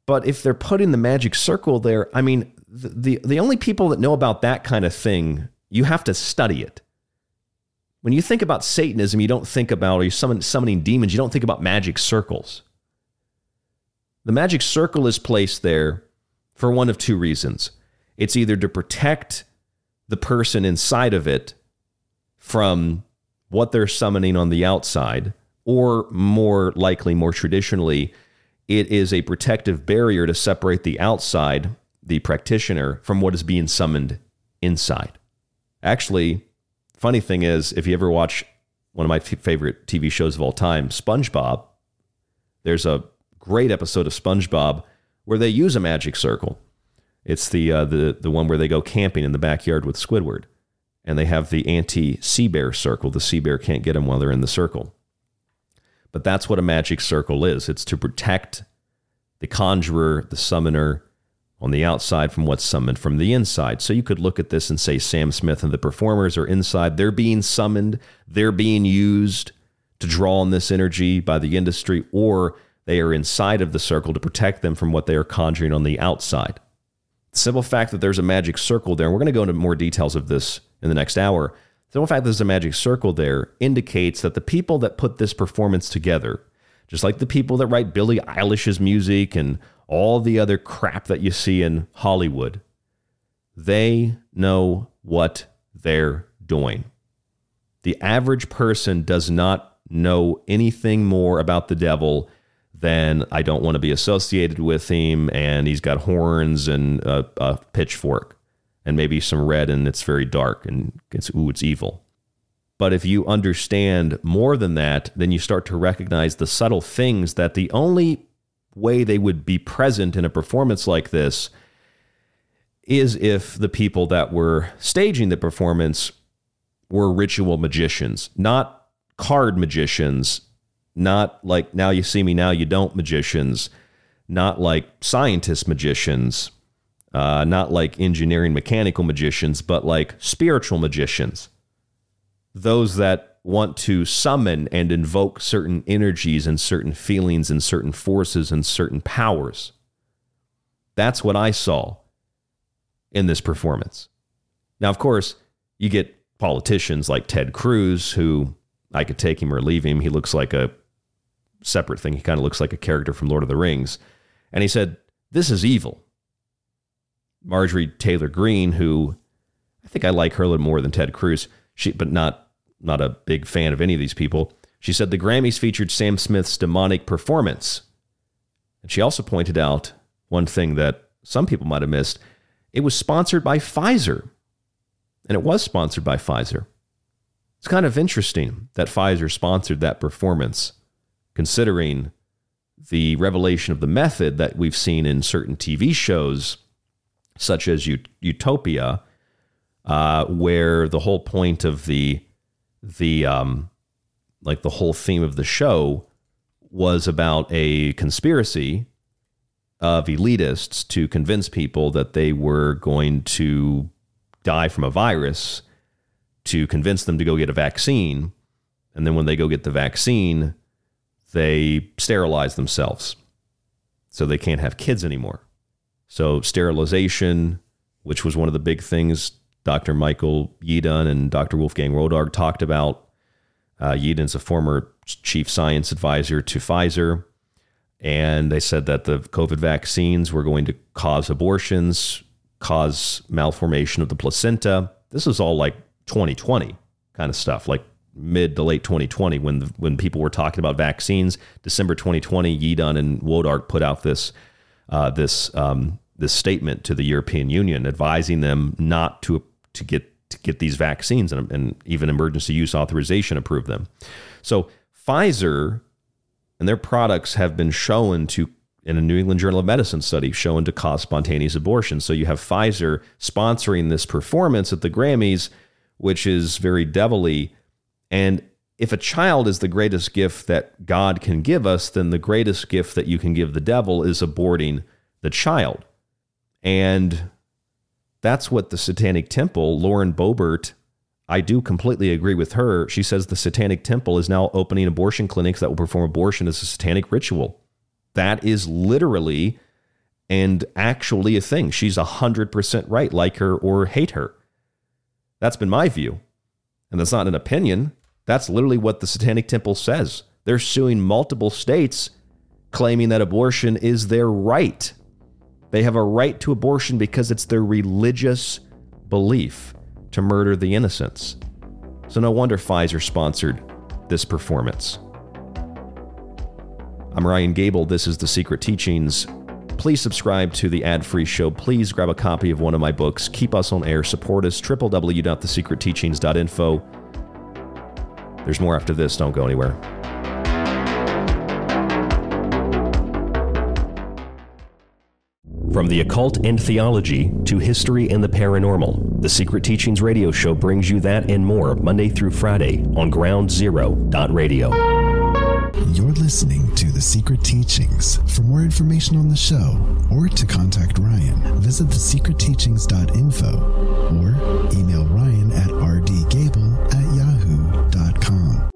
[SPEAKER 5] But if they're putting the magic circle there, I mean, the, the, the only people that know about that kind of thing, you have to study it. When you think about Satanism, you don't think about, or you summon, summoning demons, you don't think about magic circles. The magic circle is placed there for one of two reasons. It's either to protect the person inside of it from what they're summoning on the outside, or more likely, more traditionally, it is a protective barrier to separate the outside, the practitioner, from what is being summoned inside. Actually, funny thing is, if you ever watch one of my favorite TV shows of all time, SpongeBob, there's a great episode of SpongeBob where they use a magic circle. It's the uh, the the one where they go camping in the backyard with Squidward, and they have the anti sea bear circle. The sea bear can't get them while they're in the circle. But that's what a magic circle is. It's to protect the conjurer, the summoner, on the outside from what's summoned from the inside. So you could look at this and say Sam Smith and the performers are inside. They're being summoned, they're being used to draw on this energy by the industry, or they are inside of the circle to protect them from what they are conjuring on the outside. The simple fact that there's a magic circle there, and we're going to go into more details of this in the next hour. The simple fact that there's a magic circle there indicates that the people that put this performance together, just like the people that write Billie Eilish's music and all the other crap that you see in Hollywood, they know what they're doing. The average person does not know anything more about the devil then I don't want to be associated with him. And he's got horns and a, a, pitchfork and maybe some red and it's very dark and it's, ooh, it's evil. But if you understand more than that, then you start to recognize the subtle things that the only way they would be present in a performance like this is if the people that were staging the performance were ritual magicians, not card magicians not like now you see me, now you don't magicians, not like scientist magicians, uh, not like engineering mechanical magicians, but like spiritual magicians. Those that want to summon and invoke certain energies and certain feelings and certain forces and certain powers. That's what I saw in this performance. Now, of course, you get politicians like Ted Cruz, who I could take him or leave him. He looks like a separate thing. He kind of looks like a character from Lord of the Rings. And he said, This is evil. Marjorie Taylor Greene, who I think I like her a little more than Ted Cruz, she, but not, not a big fan of any of these people. She said the Grammys featured Sam Smith's demonic performance. And she also pointed out one thing that some people might have missed it was sponsored by Pfizer. And it was sponsored by Pfizer. It's kind of interesting that Pfizer sponsored that performance considering the revelation of the method that we've seen in certain TV shows, such as Utopia, uh, where the whole point of the the um, like the whole theme of the show was about a conspiracy of elitists to convince people that they were going to die from a virus to convince them to go get a vaccine and then when they go get the vaccine they sterilize themselves so they can't have kids anymore. So, sterilization, which was one of the big things Dr. Michael Yeadon and Dr. Wolfgang Wodarg talked about. Uh, Yeadon's a former chief science advisor to Pfizer. And they said that the COVID vaccines were going to cause abortions, cause malformation of the placenta. This is all like 2020 kind of stuff, like mid to late 2020 when the, when people were talking about vaccines. December 2020, Yeadon and Wodarg put out this uh, this um, this statement to the European Union advising them not to to get to get these vaccines and, and even emergency use authorization approved them. So Pfizer and their products have been shown to in a New England Journal of Medicine study shown to cause spontaneous abortion. So you have Pfizer sponsoring this performance at the Grammys, which is very devilly. And if a child is the greatest gift that God can give us, then the greatest gift that you can give the devil is aborting the child. And that's what the Satanic Temple, Lauren Boebert, I do completely agree with her. She says the Satanic Temple is now opening abortion clinics that will perform abortion as a satanic ritual. That is literally and actually a thing. She's 100% right, like her or hate her. That's been my view. And that's not an opinion. That's literally what the Satanic Temple says. They're suing multiple states claiming that abortion is their right. They have a right to abortion because it's their religious belief to murder the innocents. So no wonder Pfizer sponsored this performance. I'm Ryan Gable. This is The Secret Teachings. Please subscribe to the ad free show. Please grab a copy of one of my books. Keep us on air. Support us. www.thesecretteachings.info. There's more after this. Don't go anywhere. From the occult and theology to history and the paranormal, the Secret Teachings radio show brings you that and more Monday through Friday on Ground Zero Radio.
[SPEAKER 12] You're listening The Secret Teachings. For more information on the show or to contact Ryan, visit thesecretteachings.info or email Ryan at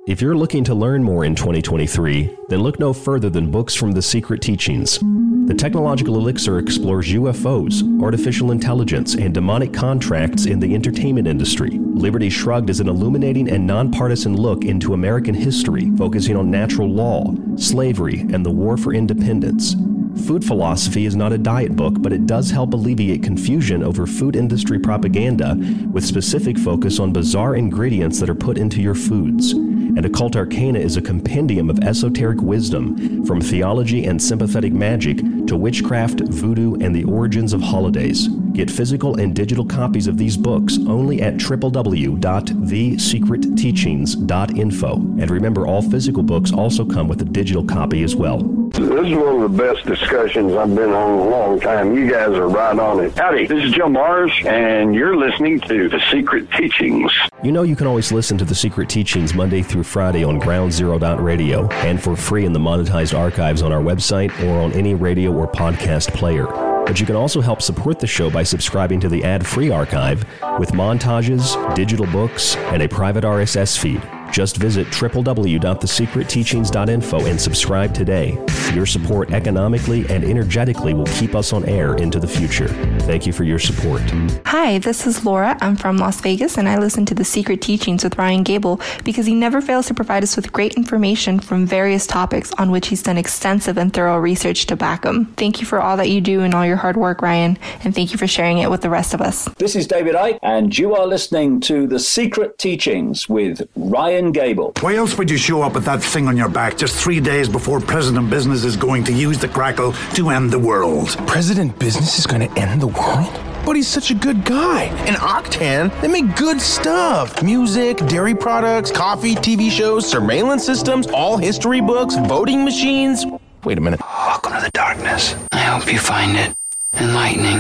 [SPEAKER 5] If you're looking to learn more in 2023, then look no further than books from The Secret Teachings. The Technological Elixir explores UFOs, artificial intelligence, and demonic contracts in the entertainment industry. Liberty Shrugged is an illuminating and nonpartisan look into American history, focusing on natural law, slavery, and the war for independence. Food Philosophy is not a diet book, but it does help alleviate confusion over food industry propaganda with specific focus on bizarre ingredients that are put into your foods and Occult Arcana is a compendium of esoteric wisdom, from theology and sympathetic magic to witchcraft, voodoo, and the origins of holidays. Get physical and digital copies of these books only at www.thesecretteachings.info. And remember, all physical books also come with a digital copy as well.
[SPEAKER 13] This is one of the best discussions I've been on in a long time. You guys are right on it. Howdy, this is Joe Mars, and you're listening to The Secret Teachings.
[SPEAKER 5] You know you can always listen to The Secret Teachings Monday through Friday on groundzero.radio and for free in the monetized archives on our website or on any radio or podcast player. But you can also help support the show by subscribing to the ad free archive with montages, digital books, and a private RSS feed. Just visit www.thesecretteachings.info and subscribe today. Your support economically and energetically will keep us on air into the future. Thank you for your support.
[SPEAKER 14] Hi, this is Laura. I'm from Las Vegas and I listen to The Secret Teachings with Ryan Gable because he never fails to provide us with great information from various topics on which he's done extensive and thorough research to back them. Thank you for all that you do and all your hard work, Ryan, and thank you for sharing it with the rest of us.
[SPEAKER 3] This is David Icke, and you are listening to The Secret Teachings with Ryan Gable.
[SPEAKER 15] Why else would you show up with that thing on your back just three days before President Business is going to use the Kragle to end the world?
[SPEAKER 10] President Business is going to end the world? But he's such a good guy. And Octan, they make good stuff. Music, dairy products, coffee, TV shows, surveillance systems, all history books, voting machines. Wait a minute.
[SPEAKER 8] Welcome to the darkness. I hope you find it enlightening.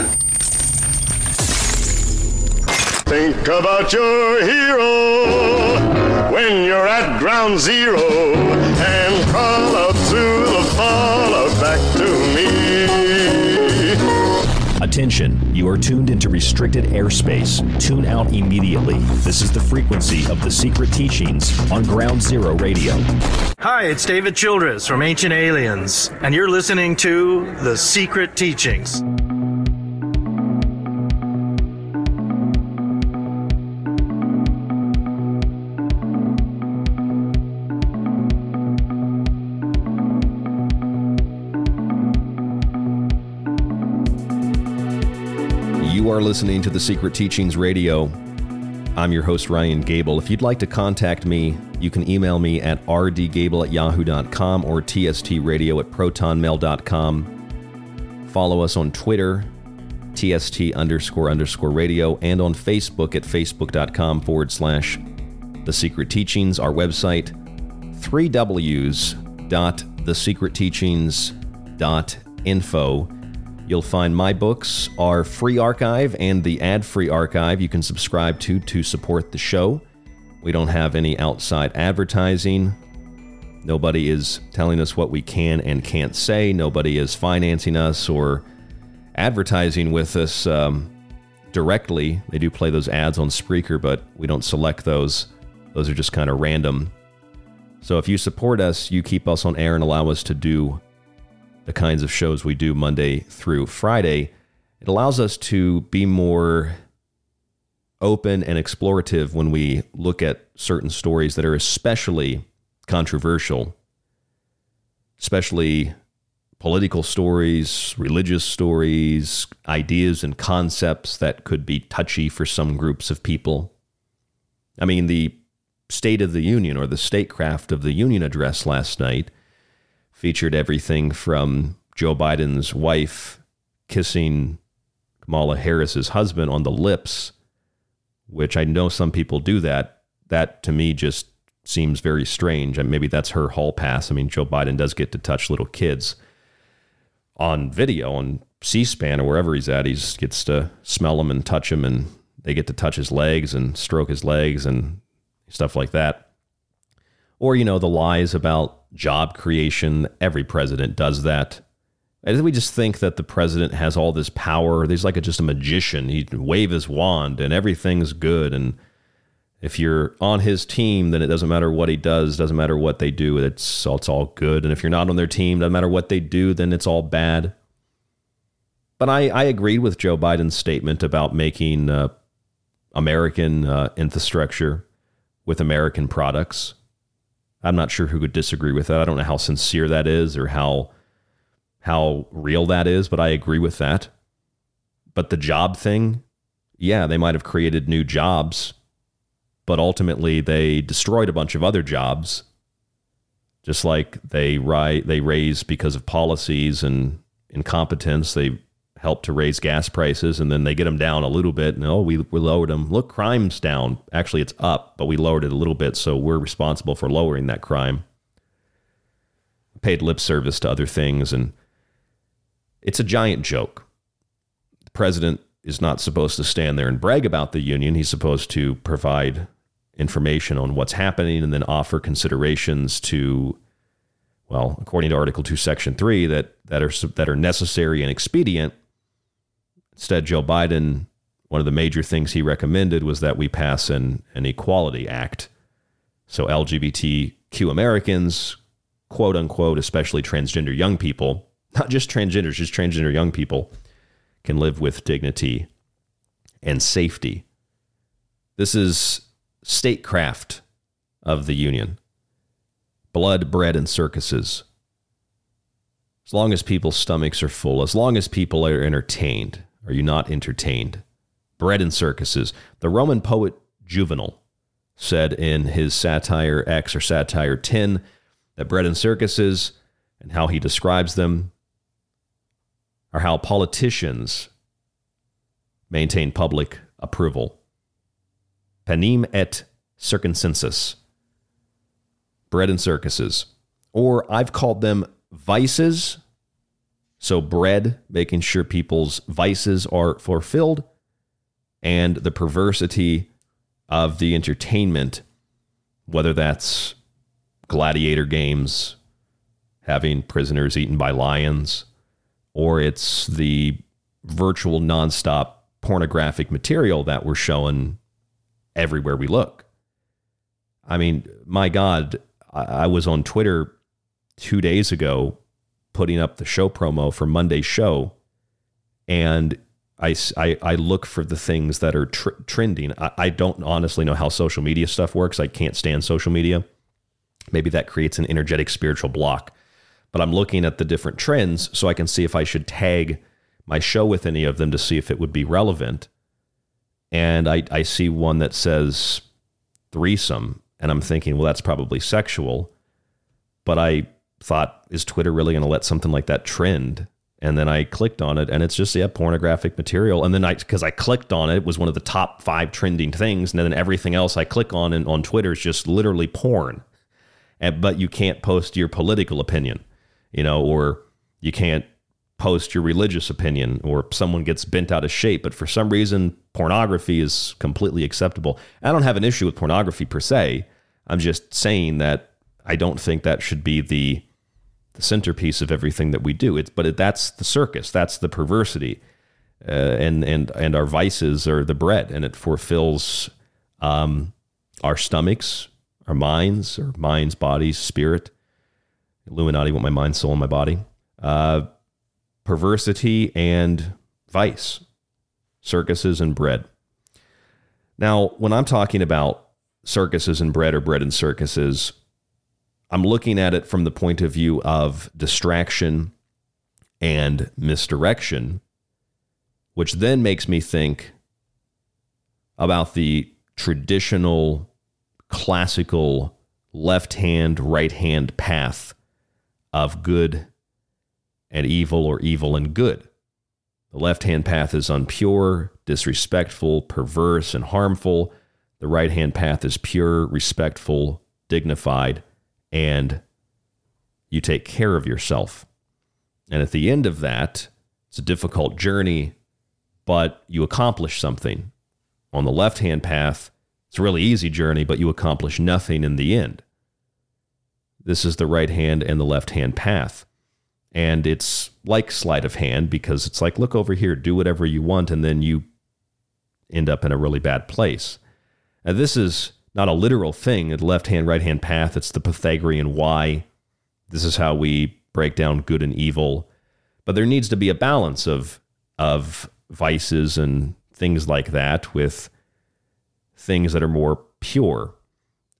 [SPEAKER 16] Think about your hero when you're at ground zero and crawl out through the fall back to me.
[SPEAKER 5] Attention, you are tuned into restricted airspace. Tune out immediately. This is the frequency of the secret teachings on Ground Zero Radio.
[SPEAKER 17] Hi, it's David Childress from Ancient Aliens, and you're listening to The Secret Teachings.
[SPEAKER 5] Listening to the Secret Teachings Radio. I'm your host, Ryan Gable. If you'd like to contact me, you can email me at rdgable at yahoo.com or tstradio at protonmail.com. Follow us on Twitter, tst underscore underscore radio, and on Facebook at facebook.com forward slash the secret teachings. Our website, 3ws.thesecretteachings.info. You'll find my books, our free archive, and the ad free archive you can subscribe to to support the show. We don't have any outside advertising. Nobody is telling us what we can and can't say. Nobody is financing us or advertising with us um, directly. They do play those ads on Spreaker, but we don't select those. Those are just kind of random. So if you support us, you keep us on air and allow us to do the kinds of shows we do Monday through Friday, it allows us to be more open and explorative when we look at certain stories that are especially controversial, especially political stories, religious stories, ideas and concepts that could be touchy for some groups of people. I mean, the State of the Union or the statecraft of the Union address last night featured everything from Joe Biden's wife kissing Kamala Harris's husband on the lips, which I know some people do that. That to me just seems very strange. And maybe that's her hall pass. I mean, Joe Biden does get to touch little kids on video on C-SPAN or wherever he's at. He gets to smell them and touch them, and they get to touch his legs and stroke his legs and stuff like that. Or you know the lies about job creation. Every president does that. And we just think that the president has all this power. He's like a, just a magician. He wave his wand and everything's good. And if you're on his team, then it doesn't matter what he does, doesn't matter what they do. It's it's all good. And if you're not on their team, doesn't matter what they do, then it's all bad. But I, I agreed with Joe Biden's statement about making uh, American uh, infrastructure with American products. I'm not sure who could disagree with that. I don't know how sincere that is or how how real that is, but I agree with that. But the job thing, yeah, they might have created new jobs, but ultimately they destroyed a bunch of other jobs. Just like they ri- they raise because of policies and incompetence, they help to raise gas prices and then they get them down a little bit and oh we, we lowered them look crime's down. Actually it's up but we lowered it a little bit so we're responsible for lowering that crime. Paid lip service to other things and it's a giant joke. The president is not supposed to stand there and brag about the union. He's supposed to provide information on what's happening and then offer considerations to well according to article 2 section 3 that that are that are necessary and expedient Instead, Joe Biden, one of the major things he recommended was that we pass an, an Equality Act. So LGBTQ Americans, quote unquote, especially transgender young people, not just transgenders, just transgender young people, can live with dignity and safety. This is statecraft of the Union blood, bread, and circuses. As long as people's stomachs are full, as long as people are entertained, are you not entertained? Bread and circuses. The Roman poet Juvenal said in his satire X or satire 10 that bread and circuses and how he describes them are how politicians maintain public approval. Panem et circumcensus. Bread and circuses. Or I've called them vices so, bread, making sure people's vices are fulfilled, and the perversity of the entertainment, whether that's gladiator games, having prisoners eaten by lions, or it's the virtual nonstop pornographic material that we're showing everywhere we look. I mean, my God, I was on Twitter two days ago putting up the show promo for Monday's show, and I, I, I look for the things that are tr- trending. I, I don't honestly know how social media stuff works. I can't stand social media. Maybe that creates an energetic spiritual block. But I'm looking at the different trends so I can see if I should tag my show with any of them to see if it would be relevant. and I, I see one that says threesome, and I'm thinking, well, that's probably sexual. But I thought, is Twitter really going to let something like that trend? And then I clicked on it, and it's just yeah, pornographic material. And then I, because I clicked on it, it was one of the top five trending things. And then everything else I click on and on Twitter is just literally porn. And, but you can't post your political opinion, you know, or you can't post your religious opinion, or someone gets bent out of shape. But for some reason, pornography is completely acceptable. I don't have an issue with pornography per se. I'm just saying that I don't think that should be the the centerpiece of everything that we do. It's but it, that's the circus. That's the perversity, uh, and and and our vices are the bread, and it fulfills um, our stomachs, our minds, our minds, bodies, spirit. Illuminati want my mind, soul, and my body. Uh, perversity and vice, circuses and bread. Now, when I'm talking about circuses and bread or bread and circuses, I'm looking at it from the point of view of distraction and misdirection, which then makes me think about the traditional classical left hand, right hand path of good and evil or evil and good. The left hand path is unpure, disrespectful, perverse, and harmful. The right hand path is pure, respectful, dignified, and you take care of yourself. And at the end of that, it's a difficult journey, but you accomplish something. On the left hand path, it's a really easy journey, but you accomplish nothing in the end. This is the right hand and the left hand path. And it's like sleight of hand because it's like, look over here, do whatever you want, and then you end up in a really bad place. Now, this is not a literal thing, a left hand, right hand path. It's the Pythagorean Y. This is how we break down good and evil. But there needs to be a balance of of vices and things like that with things that are more pure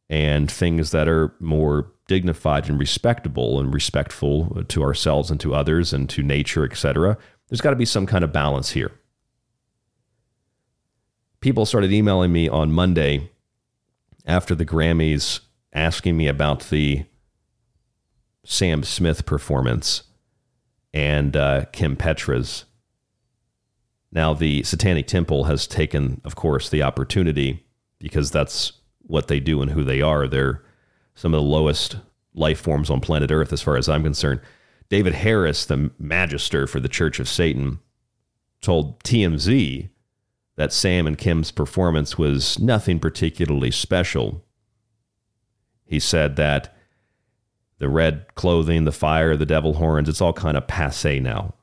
[SPEAKER 5] and things that are more dignified and respectable and respectful to ourselves and to others and to nature, etc. There's got to be some kind of balance here. People started emailing me on Monday after the Grammys asking me about the Sam Smith performance and uh, Kim Petras. Now, the Satanic Temple has taken, of course, the opportunity because that's what they do and who they are. They're some of the lowest life forms on planet Earth, as far as I'm concerned. David Harris, the magister for the Church of Satan, told TMZ that Sam and Kim's performance was nothing particularly special. He said that the red clothing, the fire, the devil horns, it's all kind of passe now.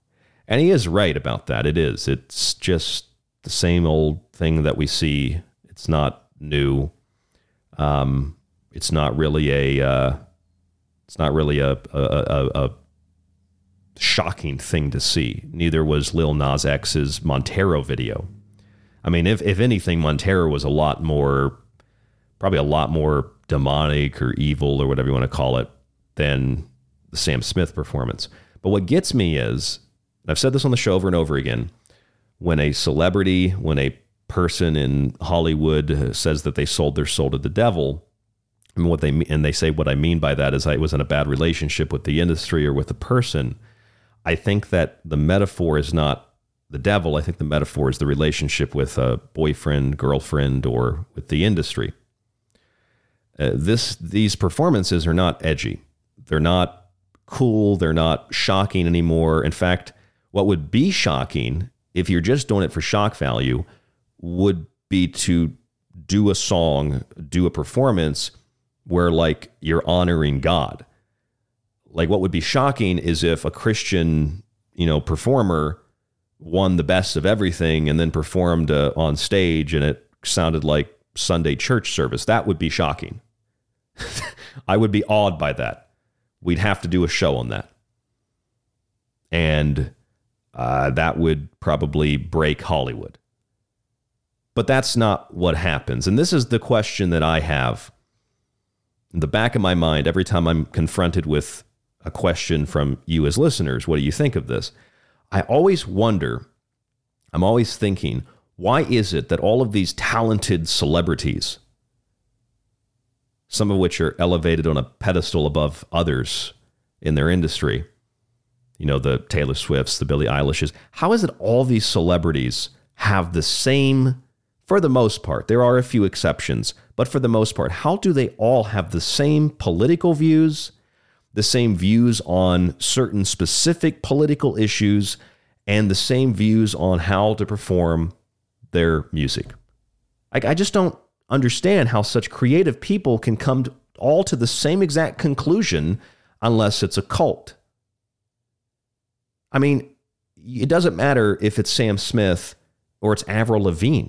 [SPEAKER 5] And he is right about that. It is. It's just the same old thing that we see. It's not new. Um, it's not really a. Uh, it's not really a, a, a, a shocking thing to see. Neither was Lil Nas X's Montero video. I mean, if if anything, Montero was a lot more, probably a lot more demonic or evil or whatever you want to call it than the Sam Smith performance. But what gets me is, I've said this on the show over and over again, when a celebrity, when a person in Hollywood says that they sold their soul to the devil, and what they and they say what I mean by that is I was in a bad relationship with the industry or with the person. I think that the metaphor is not the devil, I think the metaphor is the relationship with a boyfriend, girlfriend, or with the industry. Uh, this these performances are not edgy. They're not cool. They're not shocking anymore. In fact, what would be shocking if you're just doing it for shock value would be to do a song, do a performance where like you're honoring God. Like what would be shocking is if a Christian, you know, performer won the best of everything and then performed uh, on stage and it sounded like Sunday church service. That would be shocking. I would be awed by that. We'd have to do a show on that. And uh, that would probably break Hollywood. But that's not what happens. And this is the question that I have in the back of my mind every time I'm confronted with a question from you as listeners. What do you think of this? I always wonder, I'm always thinking, Why is it that all of these talented celebrities, some of which are elevated on a pedestal above others in their industry, you know, the Taylor Swifts, the Billie Eilishes, how is it all these celebrities have the same, for the most part, there are a few exceptions, but for the most part, how do they all have the same political views, the same views on certain specific political issues, and the same views on how to perform their music? Like, I just don't understand how such creative people can come to, all to the same exact conclusion unless it's a cult. I mean, it doesn't matter if it's Sam Smith or it's Avril Lavigne.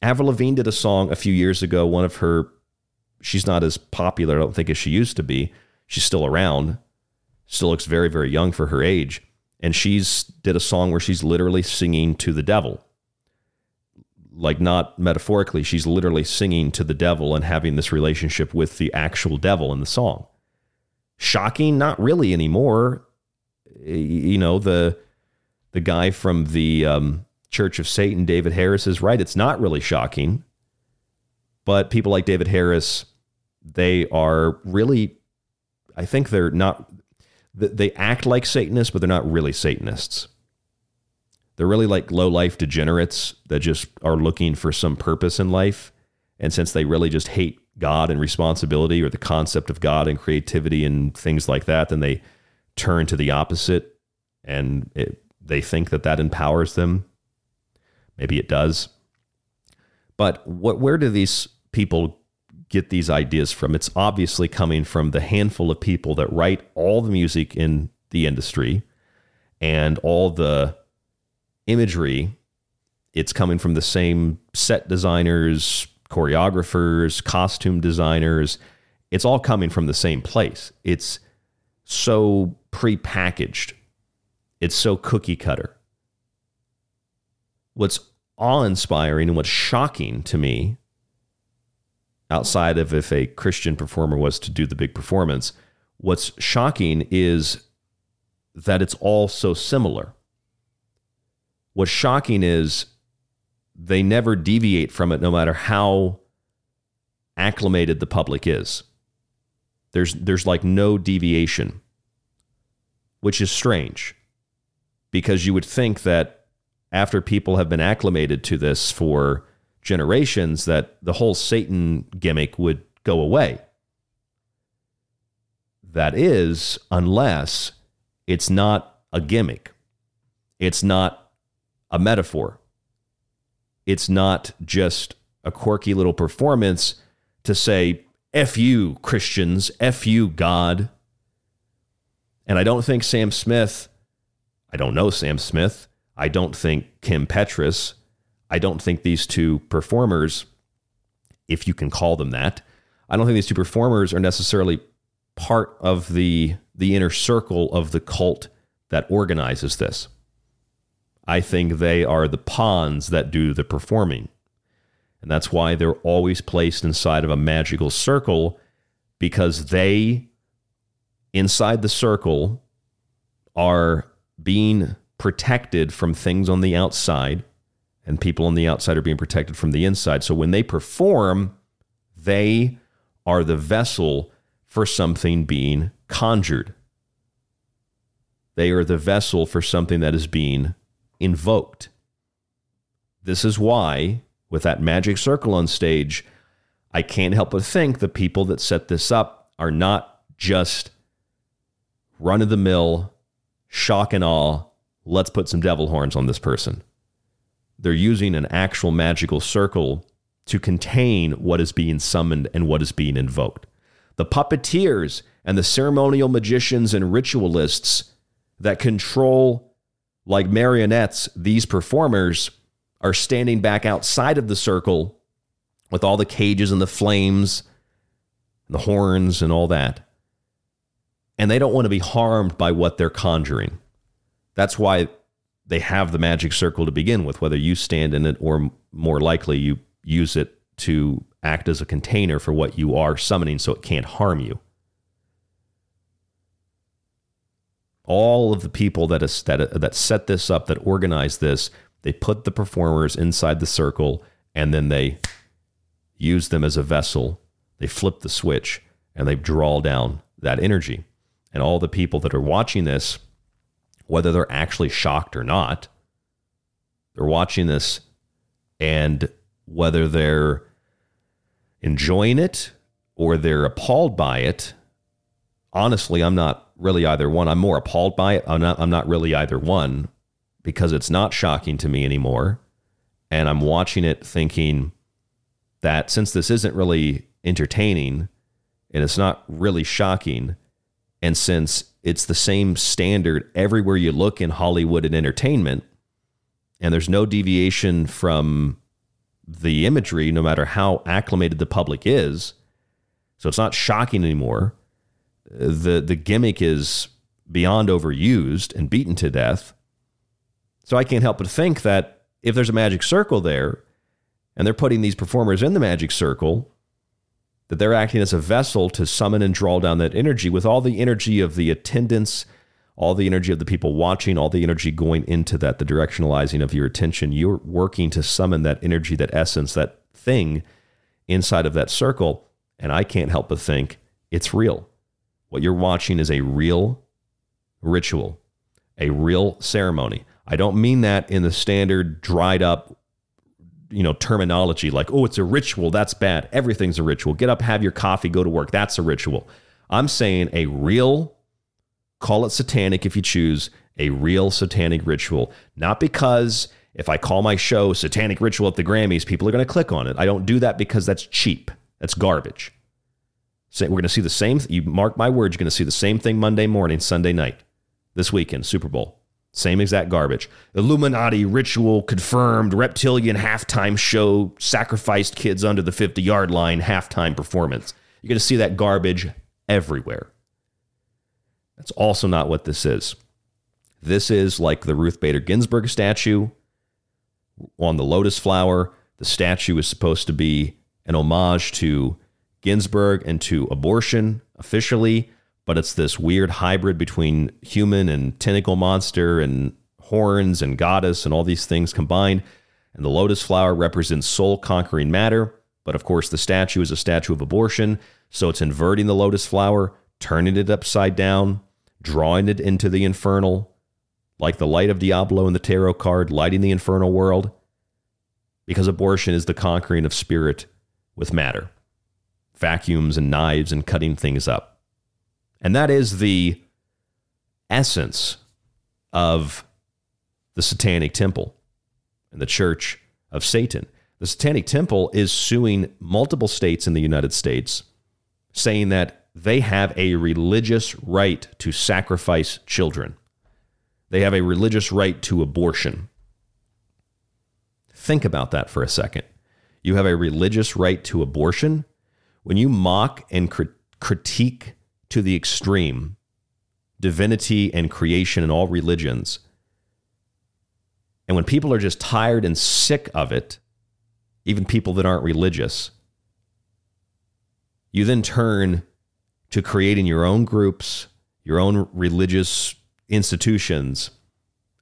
[SPEAKER 5] Avril Lavigne did a song a few years ago. One of her, she's not as popular, I don't think, as she used to be. She's still around, still looks very, very young for her age. And she's did a song where she's literally singing to the devil. Like, not metaphorically, she's literally singing to the devil and having this relationship with the actual devil in the song. Shocking? Not really anymore. You know, the the guy from the um, Church of Satan, David Harris, is right. It's not really shocking. But people like David Harris, they are really, I think they're not, they act like Satanists, but they're not really Satanists. They're really like low life degenerates that just are looking for some purpose in life. And since they really just hate God and responsibility or the concept of God and creativity and things like that, then they turn to the opposite and it, they think that that empowers them. Maybe it does. But what, where do these people get these ideas from? It's obviously coming from the handful of people that write all the music in the industry and all the imagery. It's coming from the same set designers, choreographers, costume designers. It's all coming from the same place. It's so prepackaged. It's so cookie cutter. What's awe inspiring and what's shocking to me, outside of if a Christian performer was to do the big performance, what's shocking is that it's all so similar. What's shocking is they never deviate from it no matter how acclimated the public is. There's there's like no deviation, which is strange because you would think that after people have been acclimated to this for generations that the whole Satan gimmick would go away. That is unless it's not a gimmick. It's not a metaphor. It's not just a quirky little performance to say, F you, Christians, F you, God. And I don't think Sam Smith, I don't know Sam Smith, I don't think Kim Petras, I don't think these two performers, if you can call them that, I don't think these two performers are necessarily part of the the inner circle of the cult that organizes this. I think they are the pawns that do the performing. And that's why they're always placed inside of a magical circle because they, inside the circle, are being protected from things on the outside, and people on the outside are being protected from the inside. So when they perform, they are the vessel for something being conjured. They are the vessel for something that is being invoked. This is why, with that magic circle on stage, I can't help but think the people that set this up are not just run of the mill, shock and awe, let's put some devil horns on this person. They're using an actual magical circle to contain what is being summoned and what is being invoked. The puppeteers and the ceremonial magicians and ritualists that control like marionettes, these performers are standing back outside of the circle with all the cages and the flames, and the horns, and all that. And they don't want to be harmed by what they're conjuring. That's why they have the magic circle to begin with, whether you stand in it or more likely you use it to act as a container for what you are summoning so it can't harm you. all of the people that is, that that set this up, that organized this, They put the performers inside the circle and then they use them as a vessel. They flip the switch and they draw down that energy. And all the people that are watching this, whether they're actually shocked or not, they're watching this and whether they're enjoying it or they're appalled by it, honestly, I'm not really either one. I'm more appalled by it. I'm not, I'm not really either one because it's not shocking to me anymore. And I'm watching it thinking that since this isn't really entertaining and it's not really shocking, and since it's the same standard everywhere you look in Hollywood and entertainment, and there's no deviation from the imagery, no matter how acclimated the public is. So it's not shocking anymore. The the gimmick is beyond overused and beaten to death. So I can't help but think that if there's a magic circle there, and they're putting these performers in the magic circle, that they're acting as a vessel to summon and draw down that energy with all the energy of the attendance all the energy of the people watching, all the energy going into that, the directionalizing of your attention. You're working to summon that energy, that essence, that thing inside of that circle. And I can't help but think it's real. What you're watching is a real ritual, a real ceremony. I don't mean that in the standard dried up you know terminology like oh it's a ritual that's bad everything's a ritual get up have your coffee go to work that's a ritual i'm saying a real Call it satanic if you choose, a real satanic ritual. Not because if I call my show Satanic Ritual at the Grammys, people are going to click on it. I don't do that because that's cheap. That's garbage. So we're going to see the same, you mark my words, you're going to see the same thing Monday morning, Sunday night, this weekend, Super Bowl. Same exact garbage. Illuminati ritual confirmed, reptilian halftime show, sacrificed kids under the 50 yard line, halftime performance. You're going to see that garbage everywhere. That's also not what this is. This is like the Ruth Bader Ginsburg statue on the lotus flower. The statue is supposed to be an homage to Ginsburg and to abortion officially, but it's this weird hybrid between human and tentacle monster and horns and goddess and all these things combined. And the lotus flower represents soul conquering matter. But of course, the statue is a statue of abortion. So it's inverting the lotus flower, turning it upside down, drawing it into the infernal, like the light of Diablo in the tarot card, lighting the infernal world, because abortion is the conquering of spirit with matter, vacuums and knives and cutting things up. And that is the essence of the Satanic Temple and the Church of Satan. The Satanic Temple is suing multiple states in the United States, saying that they have a religious right to sacrifice children. They have a religious right to abortion. Think about that for a second. You have a religious right to abortion. When you mock and crit- critique to the extreme divinity and creation in all religions, and when people are just tired and sick of it, even people that aren't religious, you then turn to creating your own groups, your own religious institutions,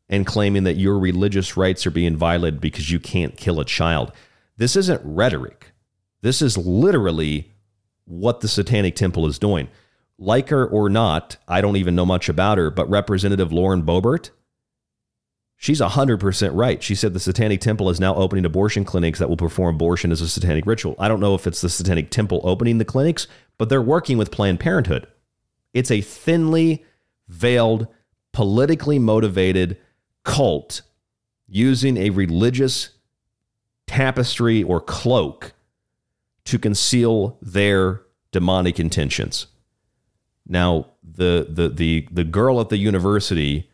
[SPEAKER 5] and claiming that your religious rights are being violated because you can't kill a child. This isn't rhetoric. This is literally what the Satanic Temple is doing. Like her or not, I don't even know much about her, but Representative Lauren Boebert, she's 100% right. She said the Satanic Temple is now opening abortion clinics that will perform abortion as a satanic ritual. I don't know if it's the Satanic Temple opening the clinics but they're working with Planned Parenthood. It's a thinly veiled, politically motivated cult using a religious tapestry or cloak to conceal their demonic intentions. Now, the the the the girl at the university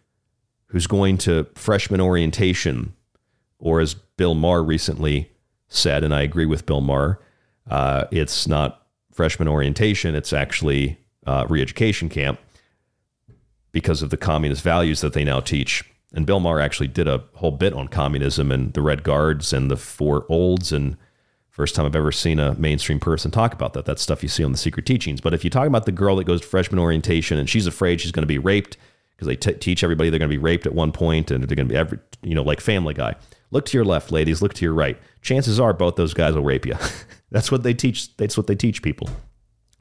[SPEAKER 5] who's going to freshman orientation, or as Bill Maher recently said, and I agree with Bill Maher, uh, it's not freshman orientation, it's actually uh, re-education camp because of the communist values that they now teach. And Bill Maher actually did a whole bit on communism and the Red Guards and the Four Olds. And first time I've ever seen a mainstream person talk about that. That's stuff you see on the Secret Teachings. But if you talk about the girl that goes to freshman orientation and she's afraid she's going to be raped because they t- teach everybody they're going to be raped at one point and they're going to be every, you know, like Family Guy. Look to your left, ladies. Look to your right. Chances are both those guys will rape you. that's what they teach. That's what they teach people.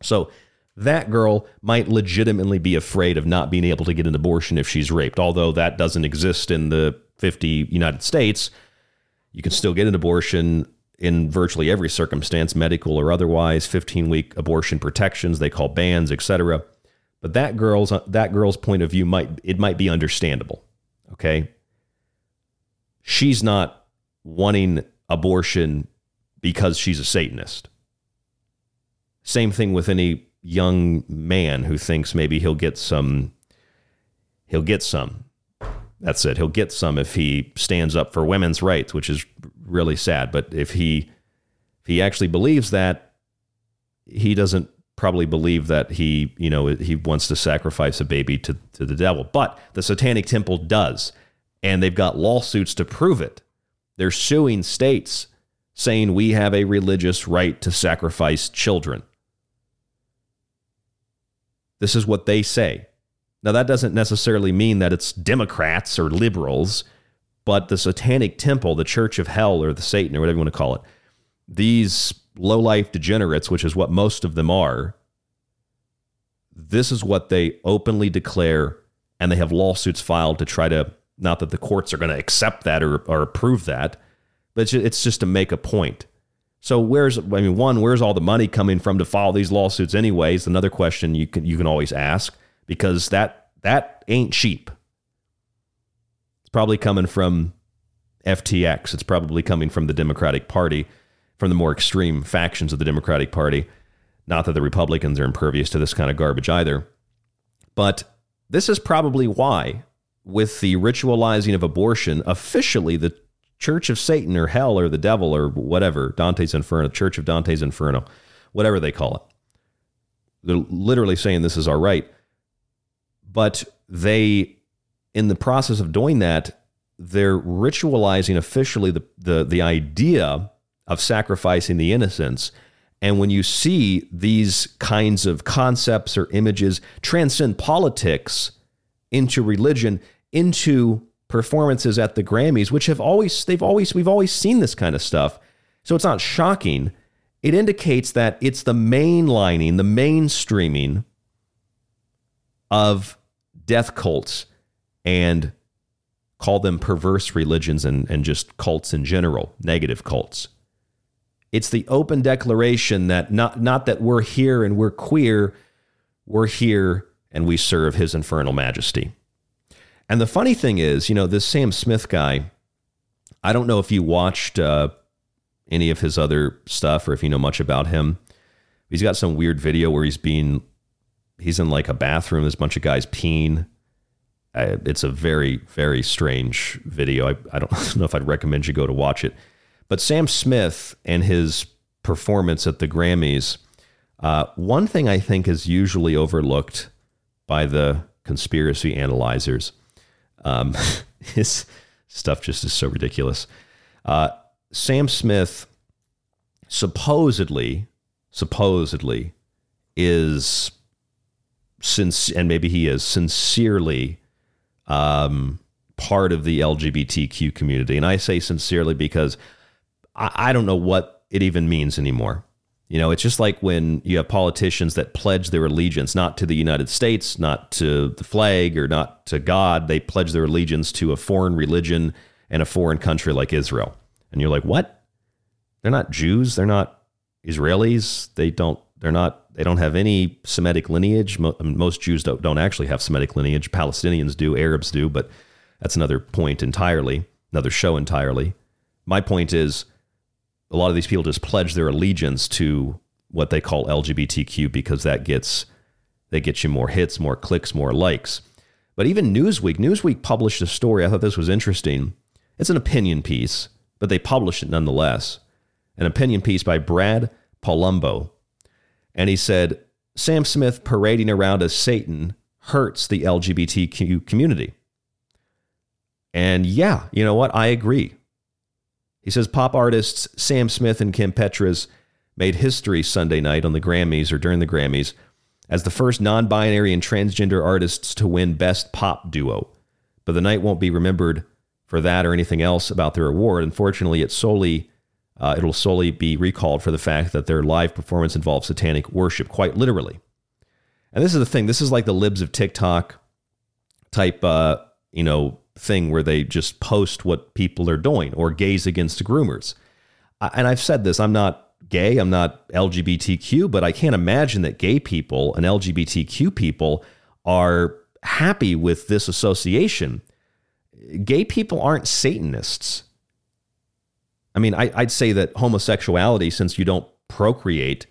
[SPEAKER 5] So that girl might legitimately be afraid of not being able to get an abortion if she's raped, although that doesn't exist in the 50 United States. You can still get an abortion in virtually every circumstance, medical or otherwise, 15 week abortion protections, they call bans, etc. But that girl's that girl's point of view might it might be understandable. Okay? She's not wanting abortion because she's a satanist. Same thing with any young man who thinks maybe he'll get some he'll get some that's it. He'll get some if he stands up for women's rights which is really sad. But if he if he actually believes that he doesn't probably believe that he you know he wants to sacrifice a baby to, to the devil. But the satanic temple does. And they've got lawsuits to prove it. They're suing states saying we have a religious right to sacrifice children. This is what they say. Now, that doesn't necessarily mean that it's Democrats or liberals, but the Satanic Temple, the Church of Hell, or the Satan, or whatever you want to call it, these low life degenerates, which is what most of them are, this is what they openly declare, and they have lawsuits filed to try to, not that the courts are going to accept that or, or approve that, but it's just to make a point. So where's I mean one where's all the money coming from to file these lawsuits anyways? Another question you can you can always ask because that that ain't cheap. It's probably coming from FTX. It's probably coming from the Democratic Party, from the more extreme factions of the Democratic Party. Not that the Republicans are impervious to this kind of garbage either. But this is probably why, with the ritualizing of abortion, officially the Church of Satan or hell or the devil or whatever, Dante's Inferno, Church of Dante's Inferno, whatever they call it. They're literally saying this is our right. But they, in the process of doing that, they're ritualizing officially the, the, the idea of sacrificing the innocents. And when you see these kinds of concepts or images transcend politics into religion, into performances at the Grammys, which have always they've always we've always seen this kind of stuff. So it's not shocking. It indicates that it's the mainlining, the mainstreaming of death cults and call them perverse religions and, and just cults in general, negative cults. It's the open declaration that not, not that we're here and we're queer, we're here and we serve his infernal majesty. And the funny thing is, you know, this Sam Smith guy, I don't know if you watched uh, any of his other stuff or if you know much about him. He's got some weird video where he's being, he's in like a bathroom. There's a bunch of guys peeing. Uh, it's a very, very strange video. I, I don't know if I'd recommend you go to watch it. But Sam Smith and his performance at the Grammys, uh, one thing I think is usually overlooked by the conspiracy analyzers um, his stuff just is so ridiculous. Uh, Sam Smith supposedly, supposedly, is since and maybe he is sincerely um, part of the LGBTQ community, and I say sincerely because I, I don't know what it even means anymore. You know, it's just like when you have politicians that pledge their allegiance not to the United States, not to the flag, or not to God. They pledge their allegiance to a foreign religion and a foreign country like Israel. And you're like, what? They're not Jews. They're not Israelis. They don't. They're not. They don't have any Semitic lineage. Most Jews don't, don't actually have Semitic lineage. Palestinians do. Arabs do. But that's another point entirely. Another show entirely. My point is a lot of these people just pledge their allegiance to what they call LGBTQ because that gets they get you more hits, more clicks, more likes. But even Newsweek, Newsweek published a story. I thought this was interesting. It's an opinion piece, but they published it nonetheless. An opinion piece by Brad Polumbo. And he said, Sam Smith parading around as Satan hurts the LGBTQ community. And yeah, you know what? I agree. He says pop artists Sam Smith and Kim Petras made history Sunday night on the Grammys or during the Grammys as the first non binary and transgender artists to win Best Pop Duo. But the night won't be remembered for that or anything else about their award. Unfortunately, it's solely. Uh, it'll solely be recalled for the fact that their live performance involves satanic worship, quite literally. And this is the thing. This is like the libs of TikTok type, uh, you know, thing where they just post what people are doing or gays against groomers. And I've said this. I'm not gay. I'm not LGBTQ, but I can't imagine that gay people and LGBTQ people are happy with this association. Gay people aren't Satanists. I mean, I, would say that homosexuality, since you don't procreate,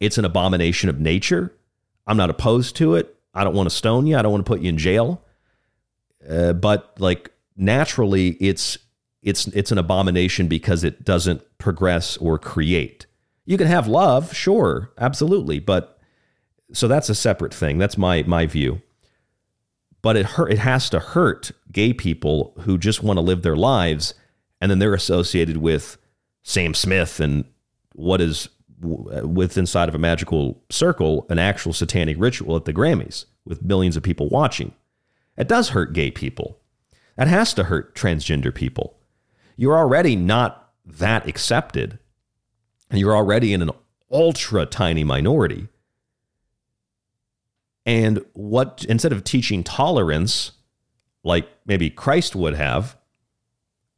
[SPEAKER 5] it's an abomination of nature. I'm not opposed to it. I don't want to stone you. I don't want to put you in jail. Uh, but like naturally, it's it's it's an abomination because it doesn't progress or create. You can have love, sure, absolutely, but so that's a separate thing. That's my my view. But it hurt. It has to hurt gay people who just want to live their lives, and then they're associated with Sam Smith and what is uh, with inside of a magical circle an actual satanic ritual at the Grammys with millions of people watching. It does hurt gay people. That has to hurt transgender people. You're already not that accepted, and you're already in an ultra tiny minority. And what, instead of teaching tolerance, like maybe Christ would have,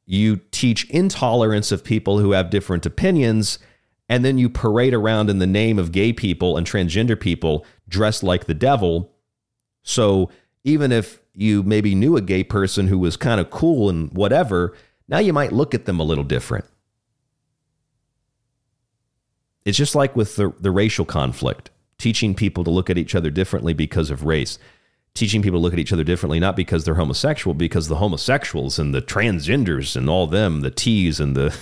[SPEAKER 5] you teach intolerance of people who have different opinions, and then you parade around in the name of gay people and transgender people dressed like the devil. So even if you maybe knew a gay person who was kind of cool and whatever, now you might look at them a little different. It's just like with the, the racial conflict, teaching people to look at each other differently because of race, teaching people to look at each other differently, not because they're homosexual, because the homosexuals and the transgenders and all them, the T's and the,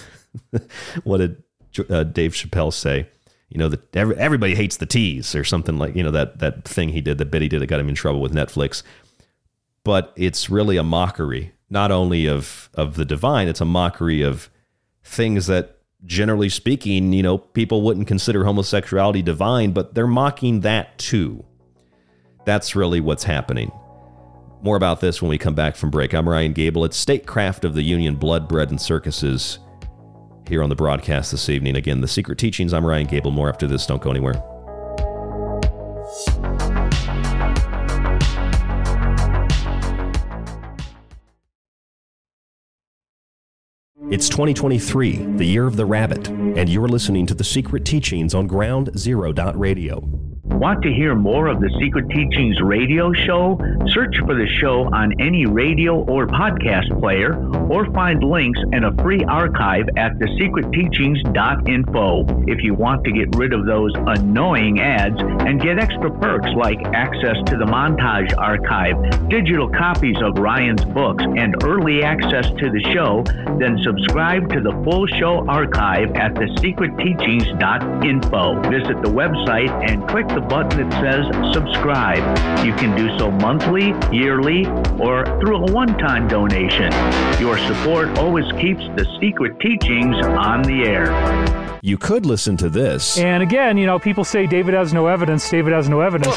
[SPEAKER 5] what did uh, Dave Chappelle say? You know, that every, everybody hates the T's or something like, you know, that, that thing he did, that he did that got him in trouble with Netflix. But it's really a mockery, not only of, of the divine, it's a mockery of things that generally speaking, you know, people wouldn't consider homosexuality divine, but they're mocking that too. That's really what's happening. More about this when we come back from break. I'm Ryan Gable. It's Statecraft of the Union Blood, Bread, and Circuses here on the broadcast this evening. Again, The Secret Teachings. I'm Ryan Gable. More after this. Don't go anywhere. It's 2023, the year of the rabbit, and you're listening to The Secret Teachings on Ground Zero Radio.
[SPEAKER 18] Want to hear more of the Secret Teachings radio show? Search for the show on any radio or podcast player, or find links and a free archive at thesecretteachings.info. If you want to get rid of those annoying ads and get extra perks like access to the montage archive, digital copies of Ryan's books, and early access to the show, then subscribe to the full show archive at thesecretteachings.info. Visit the website and click the button that says subscribe. You can do so monthly, yearly, or through a one time donation. Your support always keeps the secret teachings on the air.
[SPEAKER 5] You could listen to this.
[SPEAKER 19] And again, you know, people say David has no evidence, David has no evidence.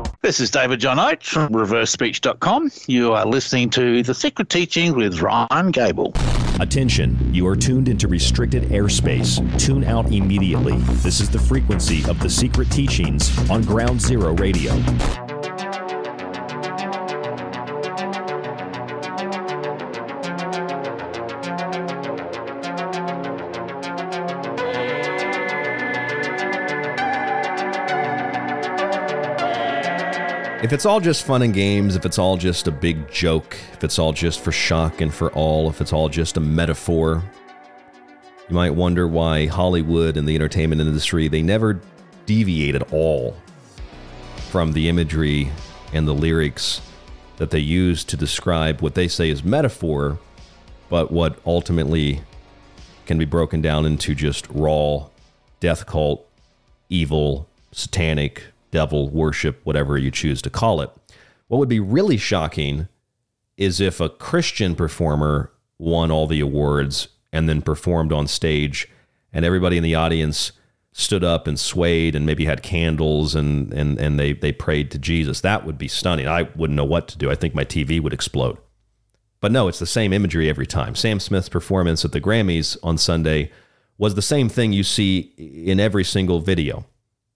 [SPEAKER 20] This is David John Oates from ReverseSpeech.com. You are listening to The Secret Teachings with Ryan Gable.
[SPEAKER 5] Attention, you are tuned into restricted airspace. Tune out immediately. This is the frequency of The Secret Teachings on Ground Zero Radio. If it's all just fun and games, if it's all just a big joke, if it's all just for shock and for all, if it's all just a metaphor, you might wonder why Hollywood and the entertainment industry, they never deviate at all from the imagery and the lyrics that they use to describe what they say is metaphor, but what ultimately can be broken down into just raw death cult, evil, satanic, devil worship, whatever you choose to call it. What would be really shocking is if a Christian performer won all the awards and then performed on stage and everybody in the audience stood up and swayed and maybe had candles and and and they they prayed to Jesus. That would be stunning. I wouldn't know what to do. I think my TV would explode. But no, it's the same imagery every time. Sam Smith's performance at the Grammys on Sunday was the same thing you see in every single video.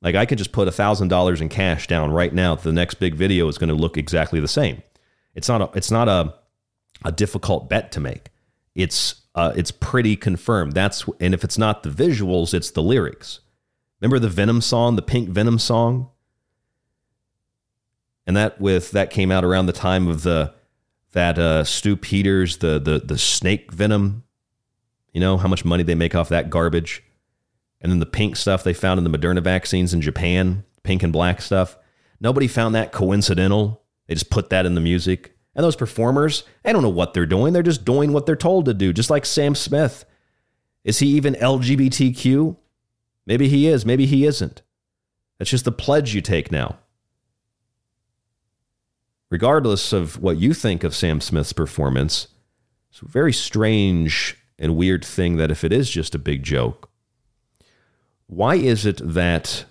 [SPEAKER 5] Like I could just put $1000 in cash down right now. The next big video is going to look exactly the same. It's not a it's not a a difficult bet to make. It's uh, it's pretty confirmed. That's and if it's not the visuals, it's the lyrics. Remember the Venom song, the Pink Venom song? And that with that came out around the time of the that uh, Stew Peters, the the the snake venom. You know how much money they make off that garbage, and then the pink stuff they found in the Moderna vaccines in Japan, pink and black stuff. Nobody found that coincidental. They just put that in the music. And those performers, I don't know what they're doing. They're just doing what they're told to do, just like Sam Smith. Is he even LGBTQ? Maybe he is, maybe he isn't. That's just the pledge you take now. Regardless of what you think of Sam Smith's performance, it's a very strange and weird thing that if it is just a big joke, why is it that,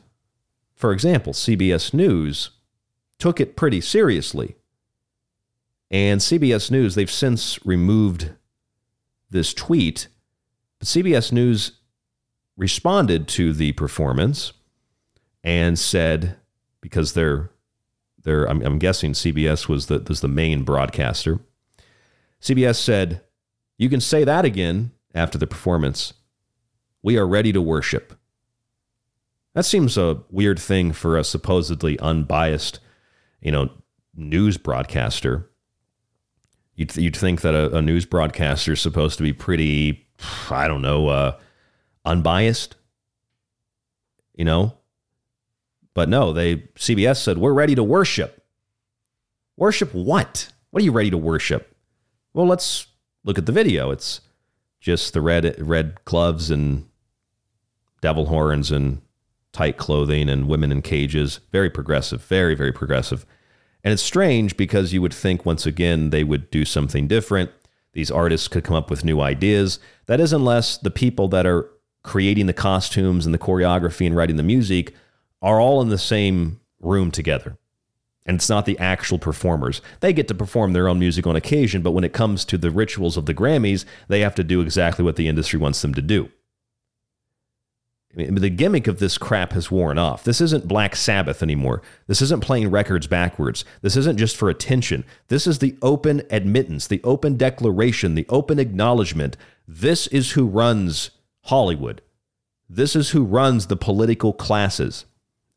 [SPEAKER 5] for example, CBS News took it pretty seriously? And CBS News, they've since removed this tweet, but CBS News responded to the performance and said, because they're they're I'm, I'm guessing CBS was the was the main broadcaster. CBS said, "You can say that again after the performance. We are ready to worship." That seems a weird thing for a supposedly unbiased, you know, news broadcaster. You'd, you'd think that a, a news broadcaster is supposed to be pretty, I don't know, uh, unbiased, you know? But no, they CBS said, "We're ready to worship." Worship what? What are you ready to worship? Well, let's look at the video. It's just the red red gloves and devil horns and tight clothing and women in cages. Very progressive, very very progressive. And it's strange because you would think once again they would do something different. These artists could come up with new ideas. That is unless the people that are creating the costumes and the choreography and writing the music are all in the same room together. And it's not the actual performers. They get to perform their own music on occasion, but when it comes to the rituals of the Grammys, they have to do exactly what the industry wants them to do. I mean, the gimmick of this crap has worn off. This isn't Black Sabbath anymore. This isn't playing records backwards. This isn't just for attention. This is the open admittance, the open declaration, the open acknowledgement. This is who runs Hollywood. This is who runs the political classes.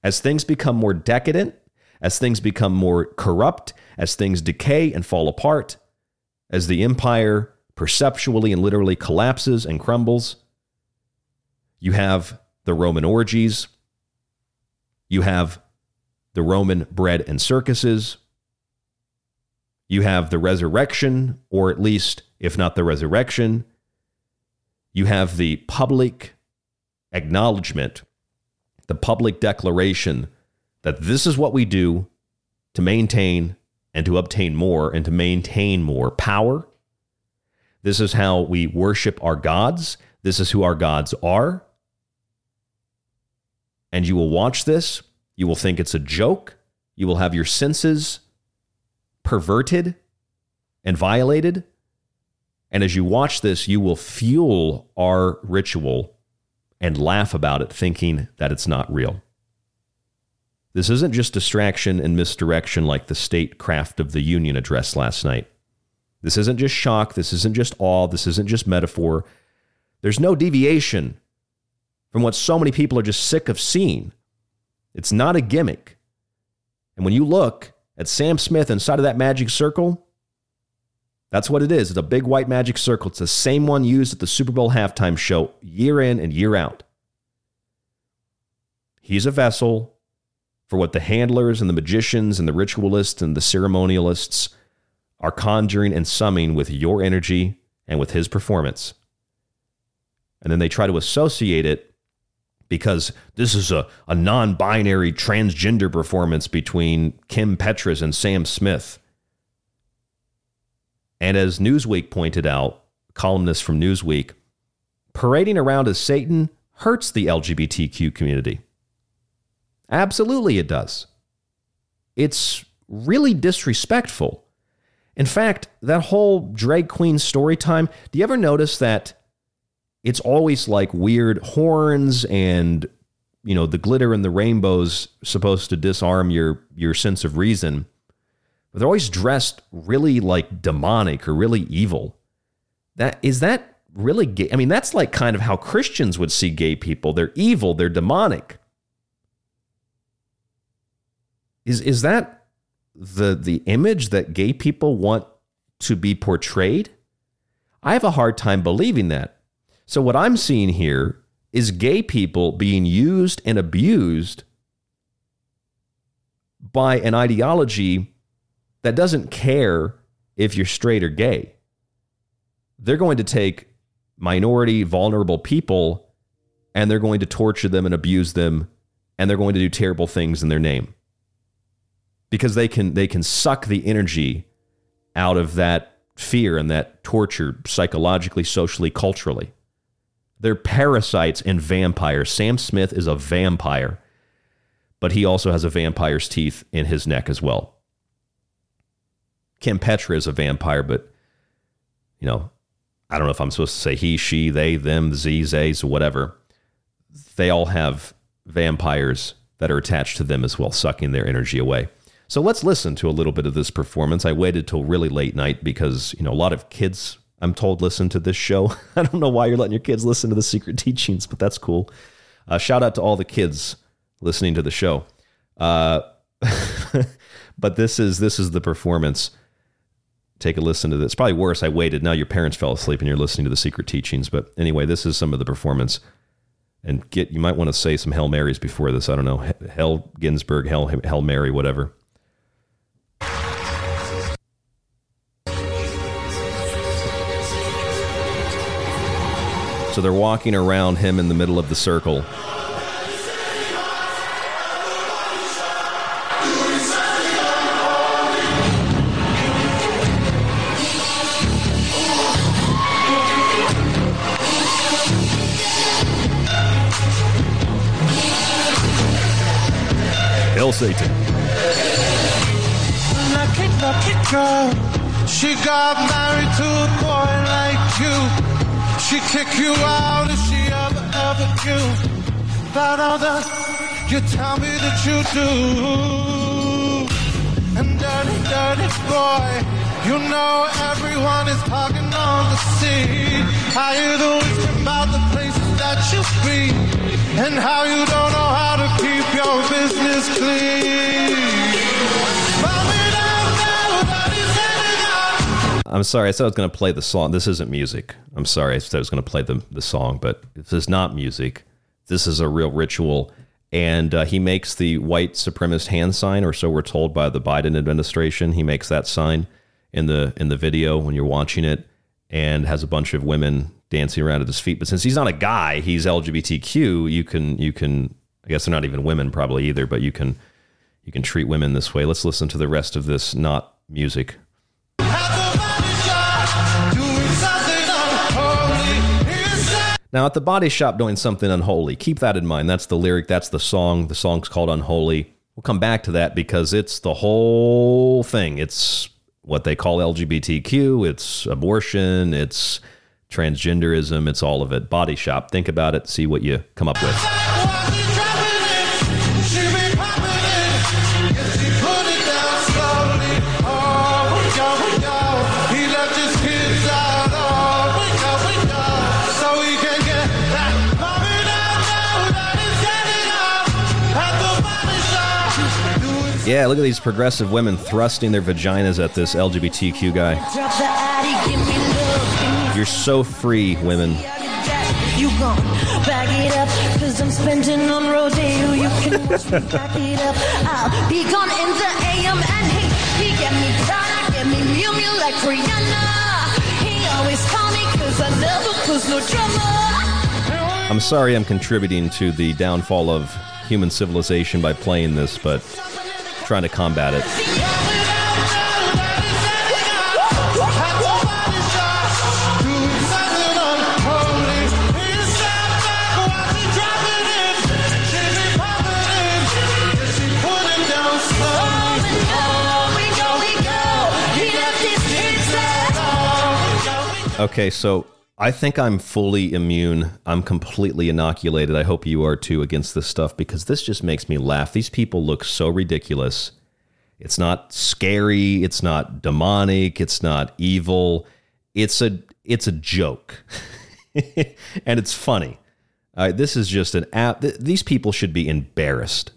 [SPEAKER 5] As things become more decadent, as things become more corrupt, as things decay and fall apart, as the empire perceptually and literally collapses and crumbles, you have the Roman orgies, you have the Roman bread and circuses, you have the resurrection, or at least, if not the resurrection, you have the public acknowledgement the public declaration that this is what we do to maintain and to obtain more and to maintain more power. This is how we worship our gods. This is who our gods are. And you will watch this. You will think it's a joke. You will have your senses perverted and violated. And as you watch this, you will fuel our ritual and laugh about it thinking that it's not real. This isn't just distraction and misdirection like the statecraft of the Union address last night. This isn't just shock. This isn't just awe. This isn't just metaphor. There's no deviation from what so many people are just sick of seeing. It's not a gimmick. And when you look At Sam Smith inside of that magic circle, that's what it is. It's a big white magic circle. It's the same one used at the Super Bowl halftime show year in and year out. He's a vessel for what the handlers and the magicians and the ritualists and the ceremonialists are conjuring and summing with your energy and with his performance. And then they try to associate it because this is a, a non binary transgender performance between Kim Petras and Sam Smith. And as Newsweek pointed out, columnists from Newsweek, parading around as Satan hurts the LGBTQ community. Absolutely, it does. It's really disrespectful. In fact, that whole drag queen story time, do you ever notice that it's always like weird horns and you know the glitter and the rainbows supposed to disarm your your sense of reason. But they're always dressed really like demonic or really evil. That is that really gay i mean that's like kind of how christians would see gay people. They're evil they're demonic. Is is that the the image that gay people want to be portrayed? I have a hard time believing that so, what I'm seeing here is gay people being used and abused by an ideology that doesn't care if you're straight or gay. They're going to take minority, vulnerable people and they're going to torture them and abuse them and they're going to do terrible things in their name. Because they can they can suck the energy out of that fear and that torture psychologically, socially, culturally. They're parasites and vampires. Sam Smith is a vampire, but he also has a vampire's teeth in his neck as well. Kim Petra is a vampire, but you know, I don't know if I'm supposed to say he, she, they, them, z, zays, whatever. They all have vampires that are attached to them as well, sucking their energy away. So let's listen to a little bit of this performance. I waited till really late night because, you know, a lot of kids I'm told listen to this show. I don't know why you're letting your kids listen to the secret teachings, but that's cool. Uh, shout out to all the kids listening to the show. Uh, but this is this is the performance. Take a listen to this. Probably worse. I waited. Now your parents fell asleep and you're listening to the secret teachings. But anyway, this is some of the performance. And get you might want to say some Hail Marys before this. I don't know. Hell Ginsburg, Hell Hell Mary, whatever. So they're walking around him in the middle of the circle. Hail Satan.
[SPEAKER 21] She got married to a boy like you. She kick you out if she ever, ever you. But all the you tell me that you do. And dirty, dirty boy, you know everyone is talking on the sea. I hear the whisper about the places that you be, and how you don't know how to keep your business clean.
[SPEAKER 5] I'm sorry. I said I was going to play the song. This isn't music. I'm sorry. I said I was going to play the, the song, but this is not music. This is a real ritual. And uh, he makes the white supremacist hand sign, or so we're told by the Biden administration. He makes that sign in the in the video when you're watching it, and has a bunch of women dancing around at his feet. But since he's not a guy, he's LGBTQ. You can you can I guess they're not even women probably either, but you can you can treat women this way. Let's listen to the rest of this not music. Now, at the body shop doing something unholy, keep that in mind. That's the lyric, that's the song. The song's called Unholy. We'll come back to that because it's the whole thing. It's what they call LGBTQ, it's abortion, it's transgenderism, it's all of it. Body shop. Think about it, see what you come up with. Yeah, look at these progressive women thrusting their vaginas at this LGBTQ guy. You're so free, women.
[SPEAKER 22] You gon' back it up, cause I'm spending on rodeo. You can watch me back it up. I'll be gone in the AM and he, he get me Prada, get me Miu Miu like Rihanna. He always call me cause I never no drama.
[SPEAKER 5] I'm sorry I'm contributing to the downfall of human civilization by playing this, but trying to combat it. Okay, so I think I'm fully immune. I'm completely inoculated. I hope you are too against this stuff because this just makes me laugh. These people look so ridiculous. It's not scary, it's not demonic, it's not evil. It's a it's a joke. and it's funny. Right, this is just an app. Th- these people should be embarrassed.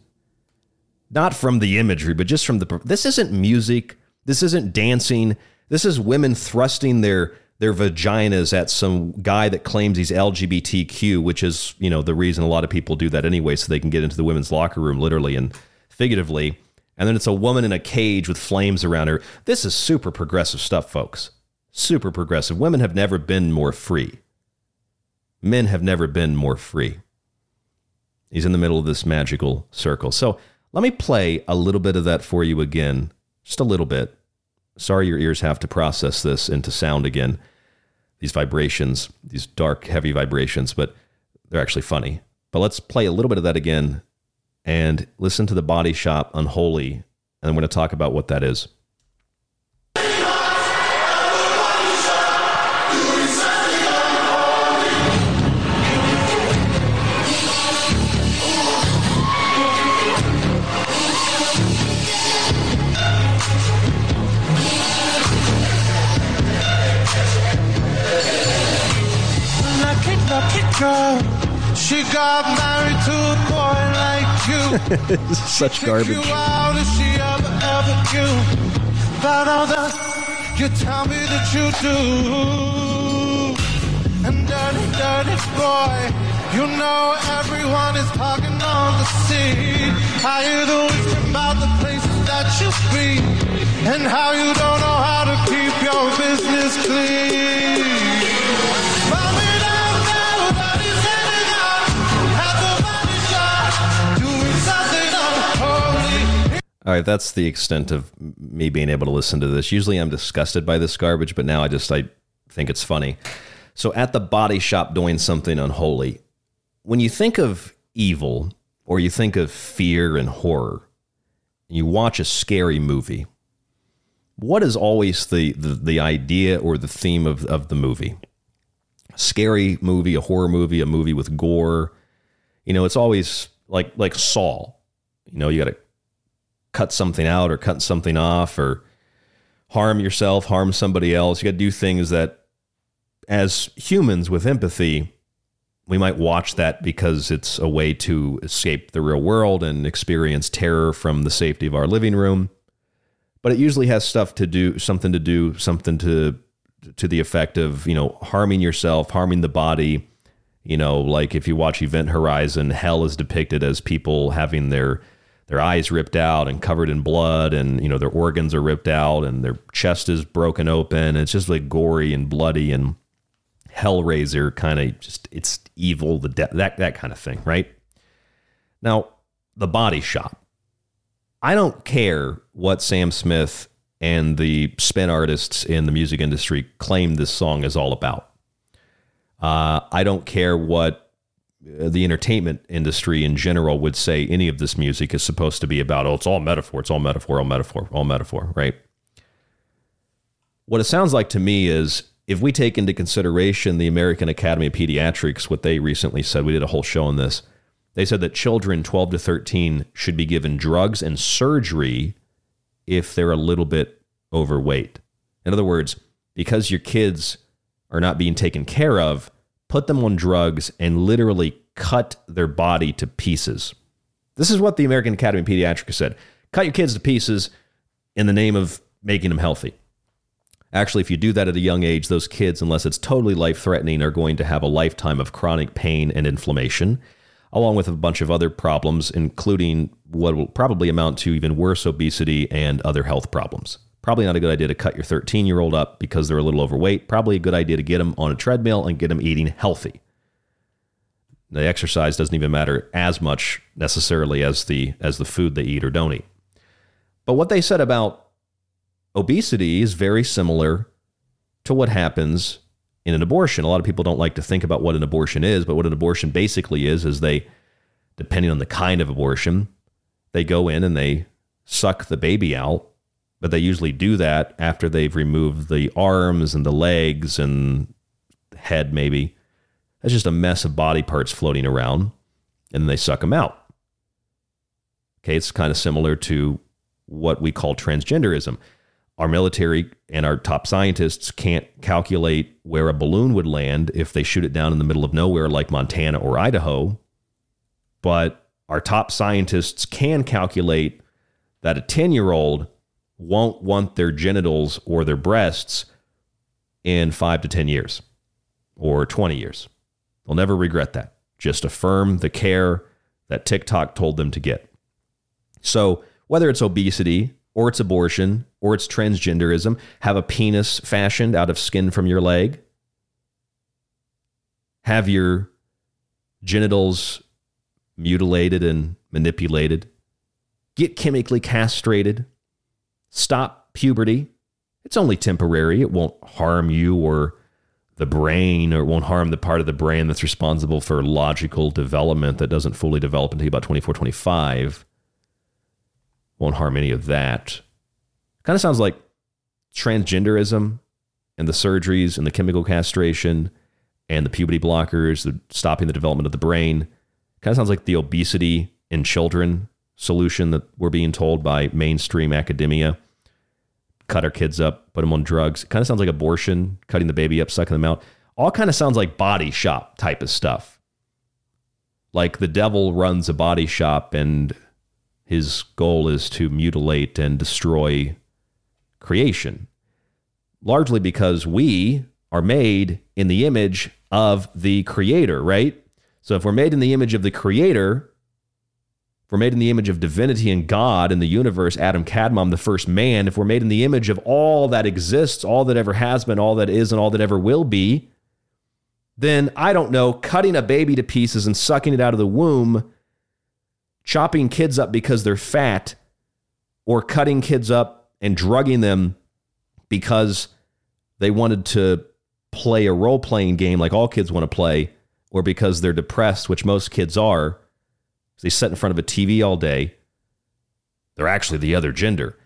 [SPEAKER 5] Not from the imagery, but just from the. This isn't music. This isn't dancing. This is women thrusting their their vaginas at some guy that claims he's LGBTQ, which is, you know, the reason a lot of people do that anyway, so they can get into the women's locker room, literally and figuratively. And then it's a woman in a cage with flames around her. This is super progressive stuff, folks. Super progressive. Women have never been more free. Men have never been more free. He's in the middle of this magical circle. So let me play a little bit of that for you again, just a little bit. Sorry your ears have to process this into sound again these vibrations, these dark, heavy vibrations, but they're actually funny. But let's play a little bit of that again and listen to the body shop unholy. And I'm going to talk about what that is.
[SPEAKER 21] Girl. She got married to a boy like you.
[SPEAKER 5] this is such garbage.
[SPEAKER 21] You out if she ever, ever knew about all that you tell me that you do. And dirty, dirty boy, you know everyone is talking on the scene. I hear the about the places that you be and how you don't know how to keep your business clean.
[SPEAKER 5] All right, that's the extent of me being able to listen to this. Usually I'm disgusted by this garbage, but now I just I think it's funny. So at the body shop doing something unholy. When you think of evil or you think of fear and horror, and you watch a scary movie, what is always the, the, the idea or the theme of, of the movie? A scary movie, a horror movie, a movie with gore. You know, it's always like like Saw. You know, you got to cut something out or cut something off or harm yourself, harm somebody else. You got to do things that, as humans with empathy, we might watch that because it's a way to escape the real world and experience terror from the safety of our living room. But it usually has stuff to do, something to do, something to to the effect of you know harming yourself, harming the body. You know, like if you watch Event Horizon, hell is depicted as people having their their eyes ripped out and covered in blood and you know their organs are ripped out and their chest is broken open. It's just like gory and bloody and hellraiser kind of just it's evil the de- that that kind of thing right? Now the body shop. I don't care what sam smith and the spin artists in the music industry claim this song is all about. Uh, i don't care what Uh, the entertainment industry in general would say any of this music is supposed to be about. Oh, it's all metaphor. It's all metaphor. All metaphor. All metaphor. Right. What it sounds like to me is if we take into consideration the American Academy of Pediatrics, what they recently said, we did a whole show on this. They said that children 12 to 13 should be given drugs and surgery if they're a little bit overweight. In other words, because your kids are not being taken care of, put them on drugs, and literally cut their body to pieces. This is what the American Academy of Pediatrics said. cut your kids to pieces in the name of making them healthy. Actually, if you do that at a young age, those kids, unless it's totally life threatening, are going to have a lifetime of chronic pain and inflammation, along with a bunch of other problems, including what will probably amount to even worse obesity and other health problems. Probably not a good idea to cut your 13 year old up because they're a little overweight. Probably a good idea to get them on a treadmill and get them eating healthy. The exercise doesn't even matter as much necessarily as the as the food they eat or don't eat. But what they said about obesity is very similar to what happens in an abortion. A lot of people don't like to think about what an abortion is, but what an abortion basically is is they depending on the kind of abortion, they go in and they suck the baby out, but they usually do that after they've removed the arms and the legs and head maybe. That's just a mess of body parts floating around and they suck them out. Okay, it's kind of similar to what we call transgenderism our military and our top scientists can't calculate where a balloon would land if they shoot it down in the middle of nowhere like Montana or Idaho. But our top scientists can calculate that a 10 year old won't want their genitals or their breasts in five to 10 years or 20 years. They'll never regret that. Just affirm the care that TikTok told them to get. So, whether it's obesity, or it's abortion, or it's transgenderism, have a penis fashioned out of skin from your leg, have your genitals mutilated and manipulated, get chemically castrated, stop puberty. It's only temporary. It won't harm you or the brain, or it won't harm the part of the brain that's responsible for logical development that doesn't fully develop until about 24, 25 won't harm any of that. Kind of sounds like transgenderism and the surgeries and the chemical castration and the puberty blockers, the stopping the development of the brain. Kind of sounds like the obesity in children solution that we're being told by mainstream academia. Cut our kids up, put them on drugs. Kind of sounds like abortion, cutting the baby up, sucking them out. All kind of sounds like body shop type of stuff. Like the devil runs a body shop and his goal is to mutilate and destroy creation, largely because we are made in the image of the creator, right? So if we're made in the image of the creator, if we're made in the image of divinity and God in the universe, Adam Kadmon, the first man, if we're made in the image of all that exists, all that ever has been, all that is, and all that ever will be, then I don't know, cutting a baby to pieces and sucking it out of the womb chopping kids up because they're fat or cutting kids up and drugging them because they wanted to play a role playing game like all kids want to play or because they're depressed, which most kids are. They sit in front of a TV all day. They're actually the other gender.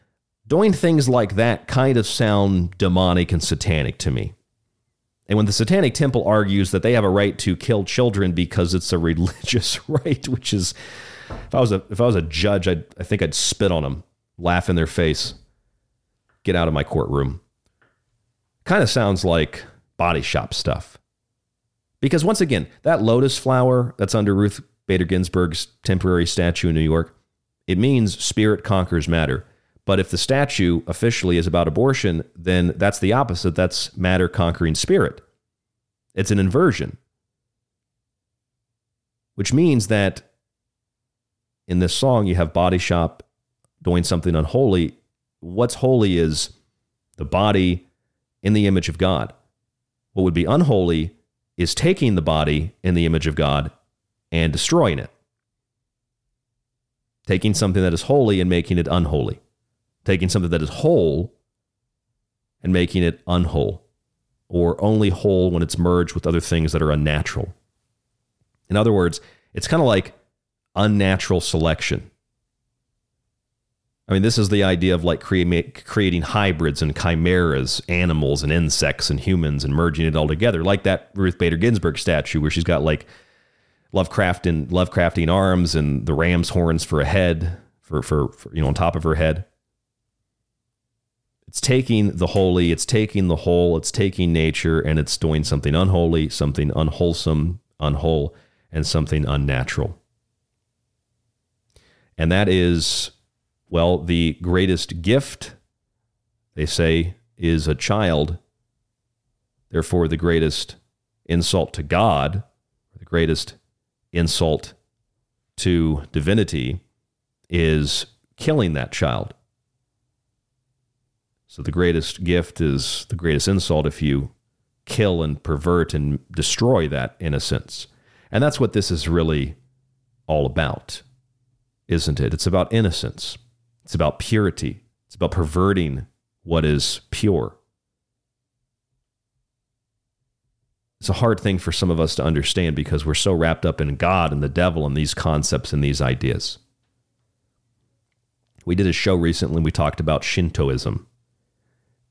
[SPEAKER 5] Doing things like that kind of sound demonic and satanic to me. And when the Satanic Temple argues that they have a right to kill children because it's a religious right, which is if I was a if I was a judge, I'd, I think I'd spit on them, laugh in their face, get out of my courtroom. Kind of sounds like body shop stuff. Because once again, that lotus flower that's under Ruth Bader Ginsburg's temporary statue in New York, it means spirit conquers matter. But if the statue officially is about abortion, then that's the opposite. That's matter conquering spirit. It's an inversion. Which means that in this song, you have Body Shop doing something unholy. What's holy is the body in the image of God. What would be unholy is taking the body in the image of God and destroying it. Taking something that is holy and making it unholy. Taking something that is whole and making it unwhole, or only whole when it's merged with other things that are unnatural. In other words, it's kind of like unnatural selection. I mean, this is the idea of like creating hybrids and chimeras, animals and insects and humans, and merging it all together, like that Ruth Bader Ginsburg statue where she's got like Lovecraftian Lovecraftian arms and the ram's horns for a head, for, for, for you know on top of her head. It's taking the holy, it's taking the whole, it's taking nature, and it's doing something unholy, something unwholesome, unwhole, and something unnatural. And that is Well, the greatest gift, they say, is a child. Therefore, the greatest insult to God, the greatest insult to divinity, is killing that child. So the greatest gift is the greatest insult if you kill and pervert and destroy that innocence. And that's what this is really all about, isn't it? It's about innocence, it's about purity, it's about perverting what is pure. It's a hard thing for some of us to understand because we're so wrapped up in God and the devil and these concepts and these ideas. We did a show recently, we talked about Shintoism.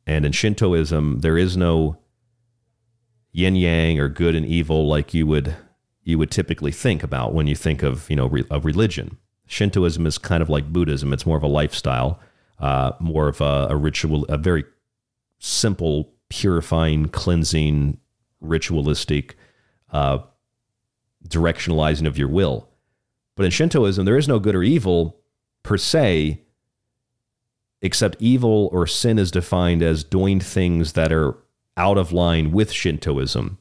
[SPEAKER 5] And in Shintoism, there is no yin yang or good and evil like you would you would typically think about when you think of you know re- a religion. Shintoism is kind of like Buddhism; it's more of a lifestyle, uh, more of a, a ritual, a very simple, purifying, cleansing, ritualistic uh, directionalizing of your will. But in Shintoism, there is no good or evil per se, except evil or sin is defined as doing things that are out of line with Shintoism.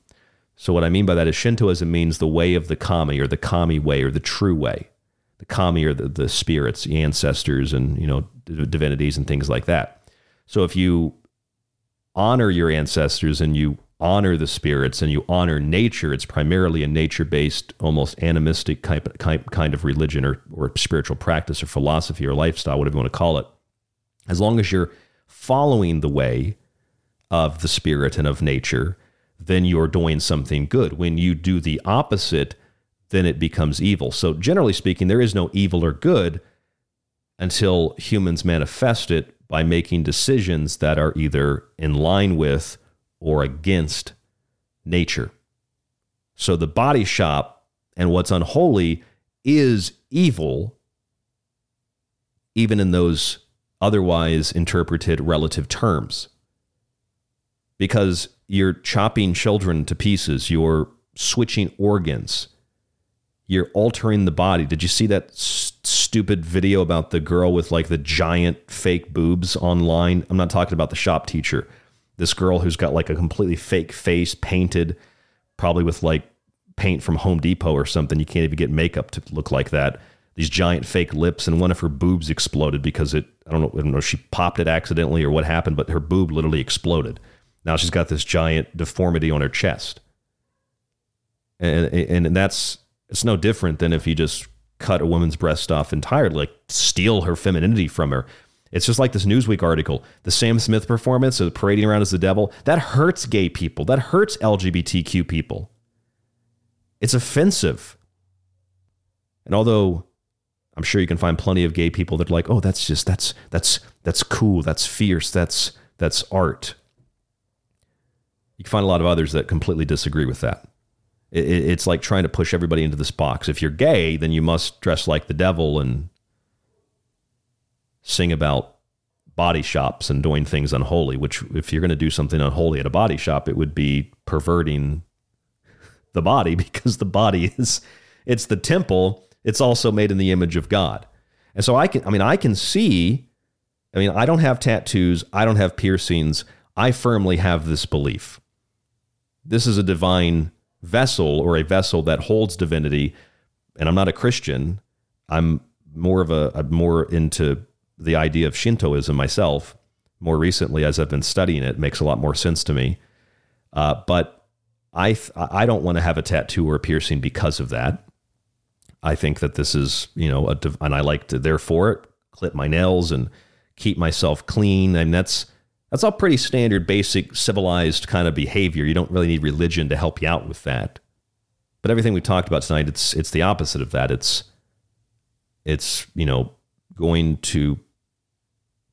[SPEAKER 5] So, what I mean by that is Shintoism means the way of the kami or the kami way or the true way. The kami are the, the spirits, the ancestors, and you know divinities and things like that. So, if you honor your ancestors and you honor the spirits and you honor nature, it's primarily a nature based, almost animistic kind of religion or, or spiritual practice or philosophy or lifestyle, whatever you want to call it. As long as you're following the way of the spirit and of nature, then you're doing something good. When you do the opposite, then it becomes evil. So, generally speaking, there is no evil or good until humans manifest it by making decisions that are either in line with or against nature. So the body shop and what's unholy is evil, even in those otherwise interpreted relative terms. Because you're chopping children to pieces, you're switching organs, you're altering the body. Did you see that stupid video about the girl with like the giant fake boobs online? I'm not talking about the shop teacher this girl who's got like a completely fake face painted, probably with like paint from Home Depot or something. You can't even get makeup to look like that. These giant fake lips, and one of her boobs exploded because it, I don't know, I don't know if she popped it accidentally or what happened, but her boob literally exploded. Now she's got this giant deformity on her chest. And, and that's, it's no different than if you just cut a woman's breast off entirely, like steal her femininity from her. It's just like this Newsweek article. The Sam Smith performance of parading around as the devil, that hurts gay people. That hurts LGBTQ people. It's offensive. And although I'm sure you can find plenty of gay people that are like, oh, that's just that's that's that's cool, that's fierce, that's that's art. You can find a lot of others that completely disagree with that. it's like trying to push everybody into this box. If you're gay, then you must dress like the devil and sing about body shops and doing things unholy, which if you're going to do something unholy at a body shop, it would be perverting the body because the body is it's the temple, it's also made in the image of God. And so I can I mean I can see I mean I don't have tattoos, I don't have piercings. I firmly have this belief. This is a divine vessel or a vessel that holds divinity and I'm not a Christian. I'm more of a I'm more into the idea of Shintoism myself more recently as I've been studying it, makes a lot more sense to me. Uh, but I th- I don't want to have a tattoo or a piercing because of that. I think that this is you know a div- and I like to therefore clip my nails and keep myself clean and that's that's all pretty standard basic civilized kind of behavior. You don't really need religion to help you out with that. But everything we talked about tonight it's it's the opposite of that. It's it's you know going to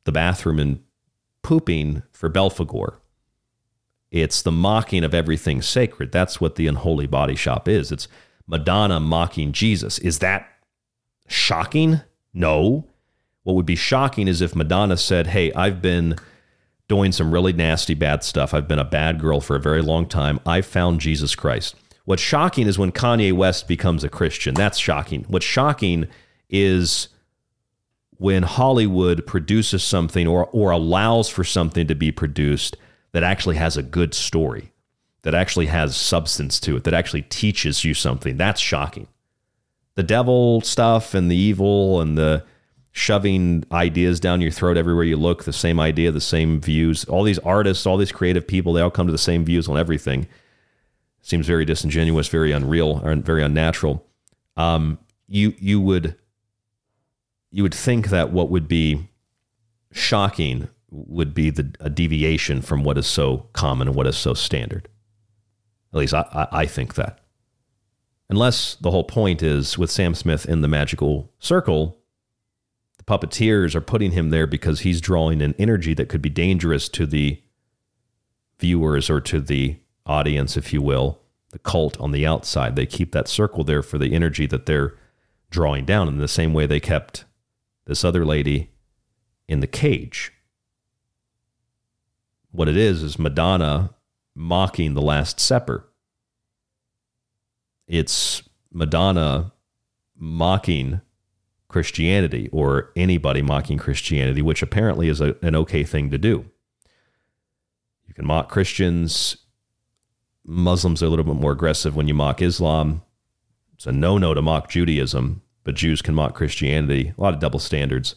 [SPEAKER 5] the bathroom and pooping for Belphegor. It's the mocking of everything sacred. That's what the unholy body shop is. It's Madonna mocking Jesus. Is that shocking? No. What would be shocking is if Madonna said, Hey, I've been doing some really nasty, bad stuff. I've been a bad girl for a very long time. I found Jesus Christ. What's shocking is when Kanye West becomes a Christian. That's shocking. What's shocking is when Hollywood produces something or, or allows for something to be produced that actually has a good story, that actually has substance to it, that actually teaches you something. That's shocking. The devil stuff and the evil and the shoving ideas down your throat everywhere you look, the same idea, the same views. All these artists, all these creative people, they all come to the same views on everything. Seems very disingenuous, very unreal, or very unnatural. Um, you you would you would think that what would be shocking would be the a deviation from what is so common and what is so standard. At least I, I, I think that. Unless the whole point is with Sam Smith in the magical circle, the puppeteers are putting him there because he's drawing an energy that could be dangerous to the viewers or to the audience, if you will, the cult on the outside. They keep that circle there for the energy that they're drawing down in the same way they kept this other lady in the cage. What it is is Madonna mocking the Last Supper. It's Madonna mocking Christianity or anybody mocking Christianity, which apparently is a, an okay thing to do. You can mock Christians. Muslims are a little bit more aggressive when you mock Islam. It's a no no to mock Judaism but Jews can mock Christianity. A lot of double standards.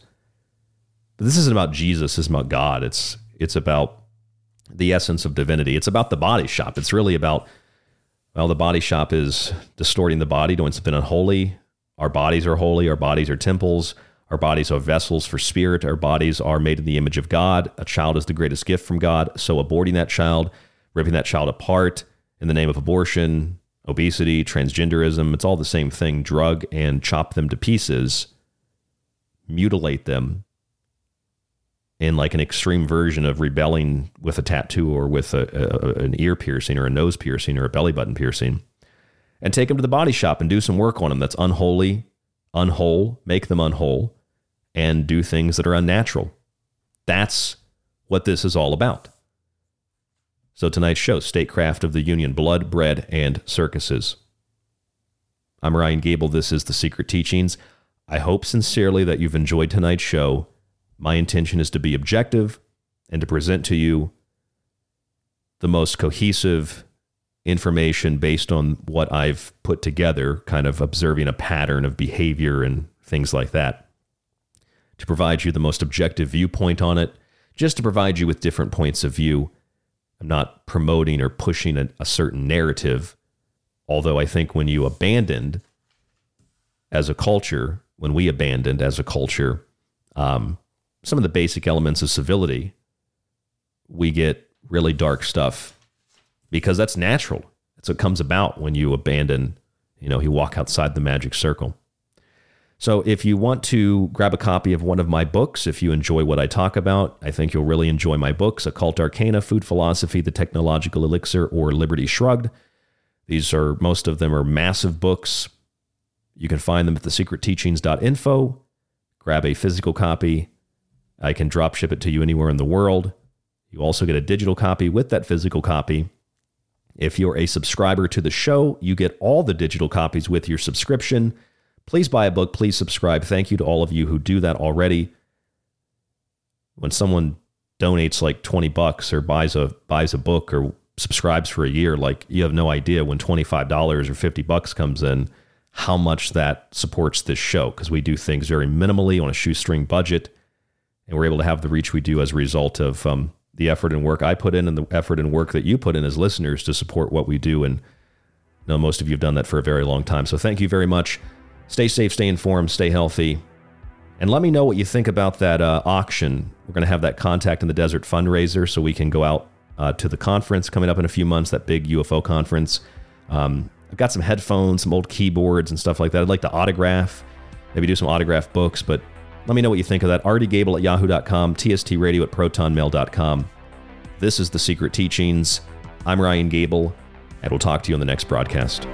[SPEAKER 5] But this isn't about Jesus, this is about God. It's it's about the essence of divinity. It's about the body shop. It's really about well, the body shop is distorting the body, doing something unholy. Our bodies are holy, our bodies are temples, our bodies are vessels for spirit, our bodies are made in the image of God. A child is the greatest gift from God. So aborting that child, ripping that child apart in the name of abortion, obesity, transgenderism, it's all the same thing. Drug and chop them to pieces, mutilate them in like an extreme version of rebelling with a tattoo or with a, a, an ear piercing or a nose piercing or a belly button piercing, and take them to the body shop and do some work on them that's unholy, unwhole, make them unwhole, and do things that are unnatural. That's what this is all about. So tonight's show, Statecraft of the Union, Blood, Bread, and Circuses. I'm Ryan Gable. This is The Secret Teachings. I hope sincerely that you've enjoyed tonight's show. My intention is to be objective and to present to you the most cohesive information based on what I've put together, kind of observing a pattern of behavior and things like that, to provide you the most objective viewpoint on it, just to provide you with different points of view I'm not promoting or pushing a, a certain narrative. Although I think when you abandoned as a culture, when we abandoned as a culture, um, some of the basic elements of civility, we get really dark stuff because that's natural. That's what comes about when you abandon, you know, you walk outside the magic circle. So if you want to grab a copy of one of my books, if you enjoy what I talk about, I think you'll really enjoy my books Occult Arcana, Food Philosophy, The Technological Elixir, or Liberty Shrugged. These are, most of them are massive books. You can find them at thesecretteachings.info. Grab a physical copy. I can drop ship it to you anywhere in the world. You also get a digital copy with that physical copy. If you're a subscriber to the show, you get all the digital copies with your subscription. Please buy a book. Please subscribe. Thank you to all of you who do that already. When someone donates like 20 bucks or buys a buys a book or subscribes for a year, like you have no idea when $25 or 50 bucks comes in how much that supports this show because we do things very minimally on a shoestring budget and we're able to have the reach we do as a result of um, the effort and work I put in and the effort and work that you put in as listeners to support what we do. And know most of you have done that for a very long time. So thank you very much. Stay safe, stay informed, stay healthy. And let me know what you think about that uh, auction. We're going to have that Contact in the Desert fundraiser so we can go out uh, to the conference coming up in a few months, that big UFO conference. Um, I've got some headphones, some old keyboards, and stuff like that. I'd like to autograph, maybe do some autograph books, but let me know what you think of that. rdgable at yahoo.com, tstradio at protonmail.com. This is The Secret Teachings. I'm Ryan Gable, and we'll talk to you on the next broadcast.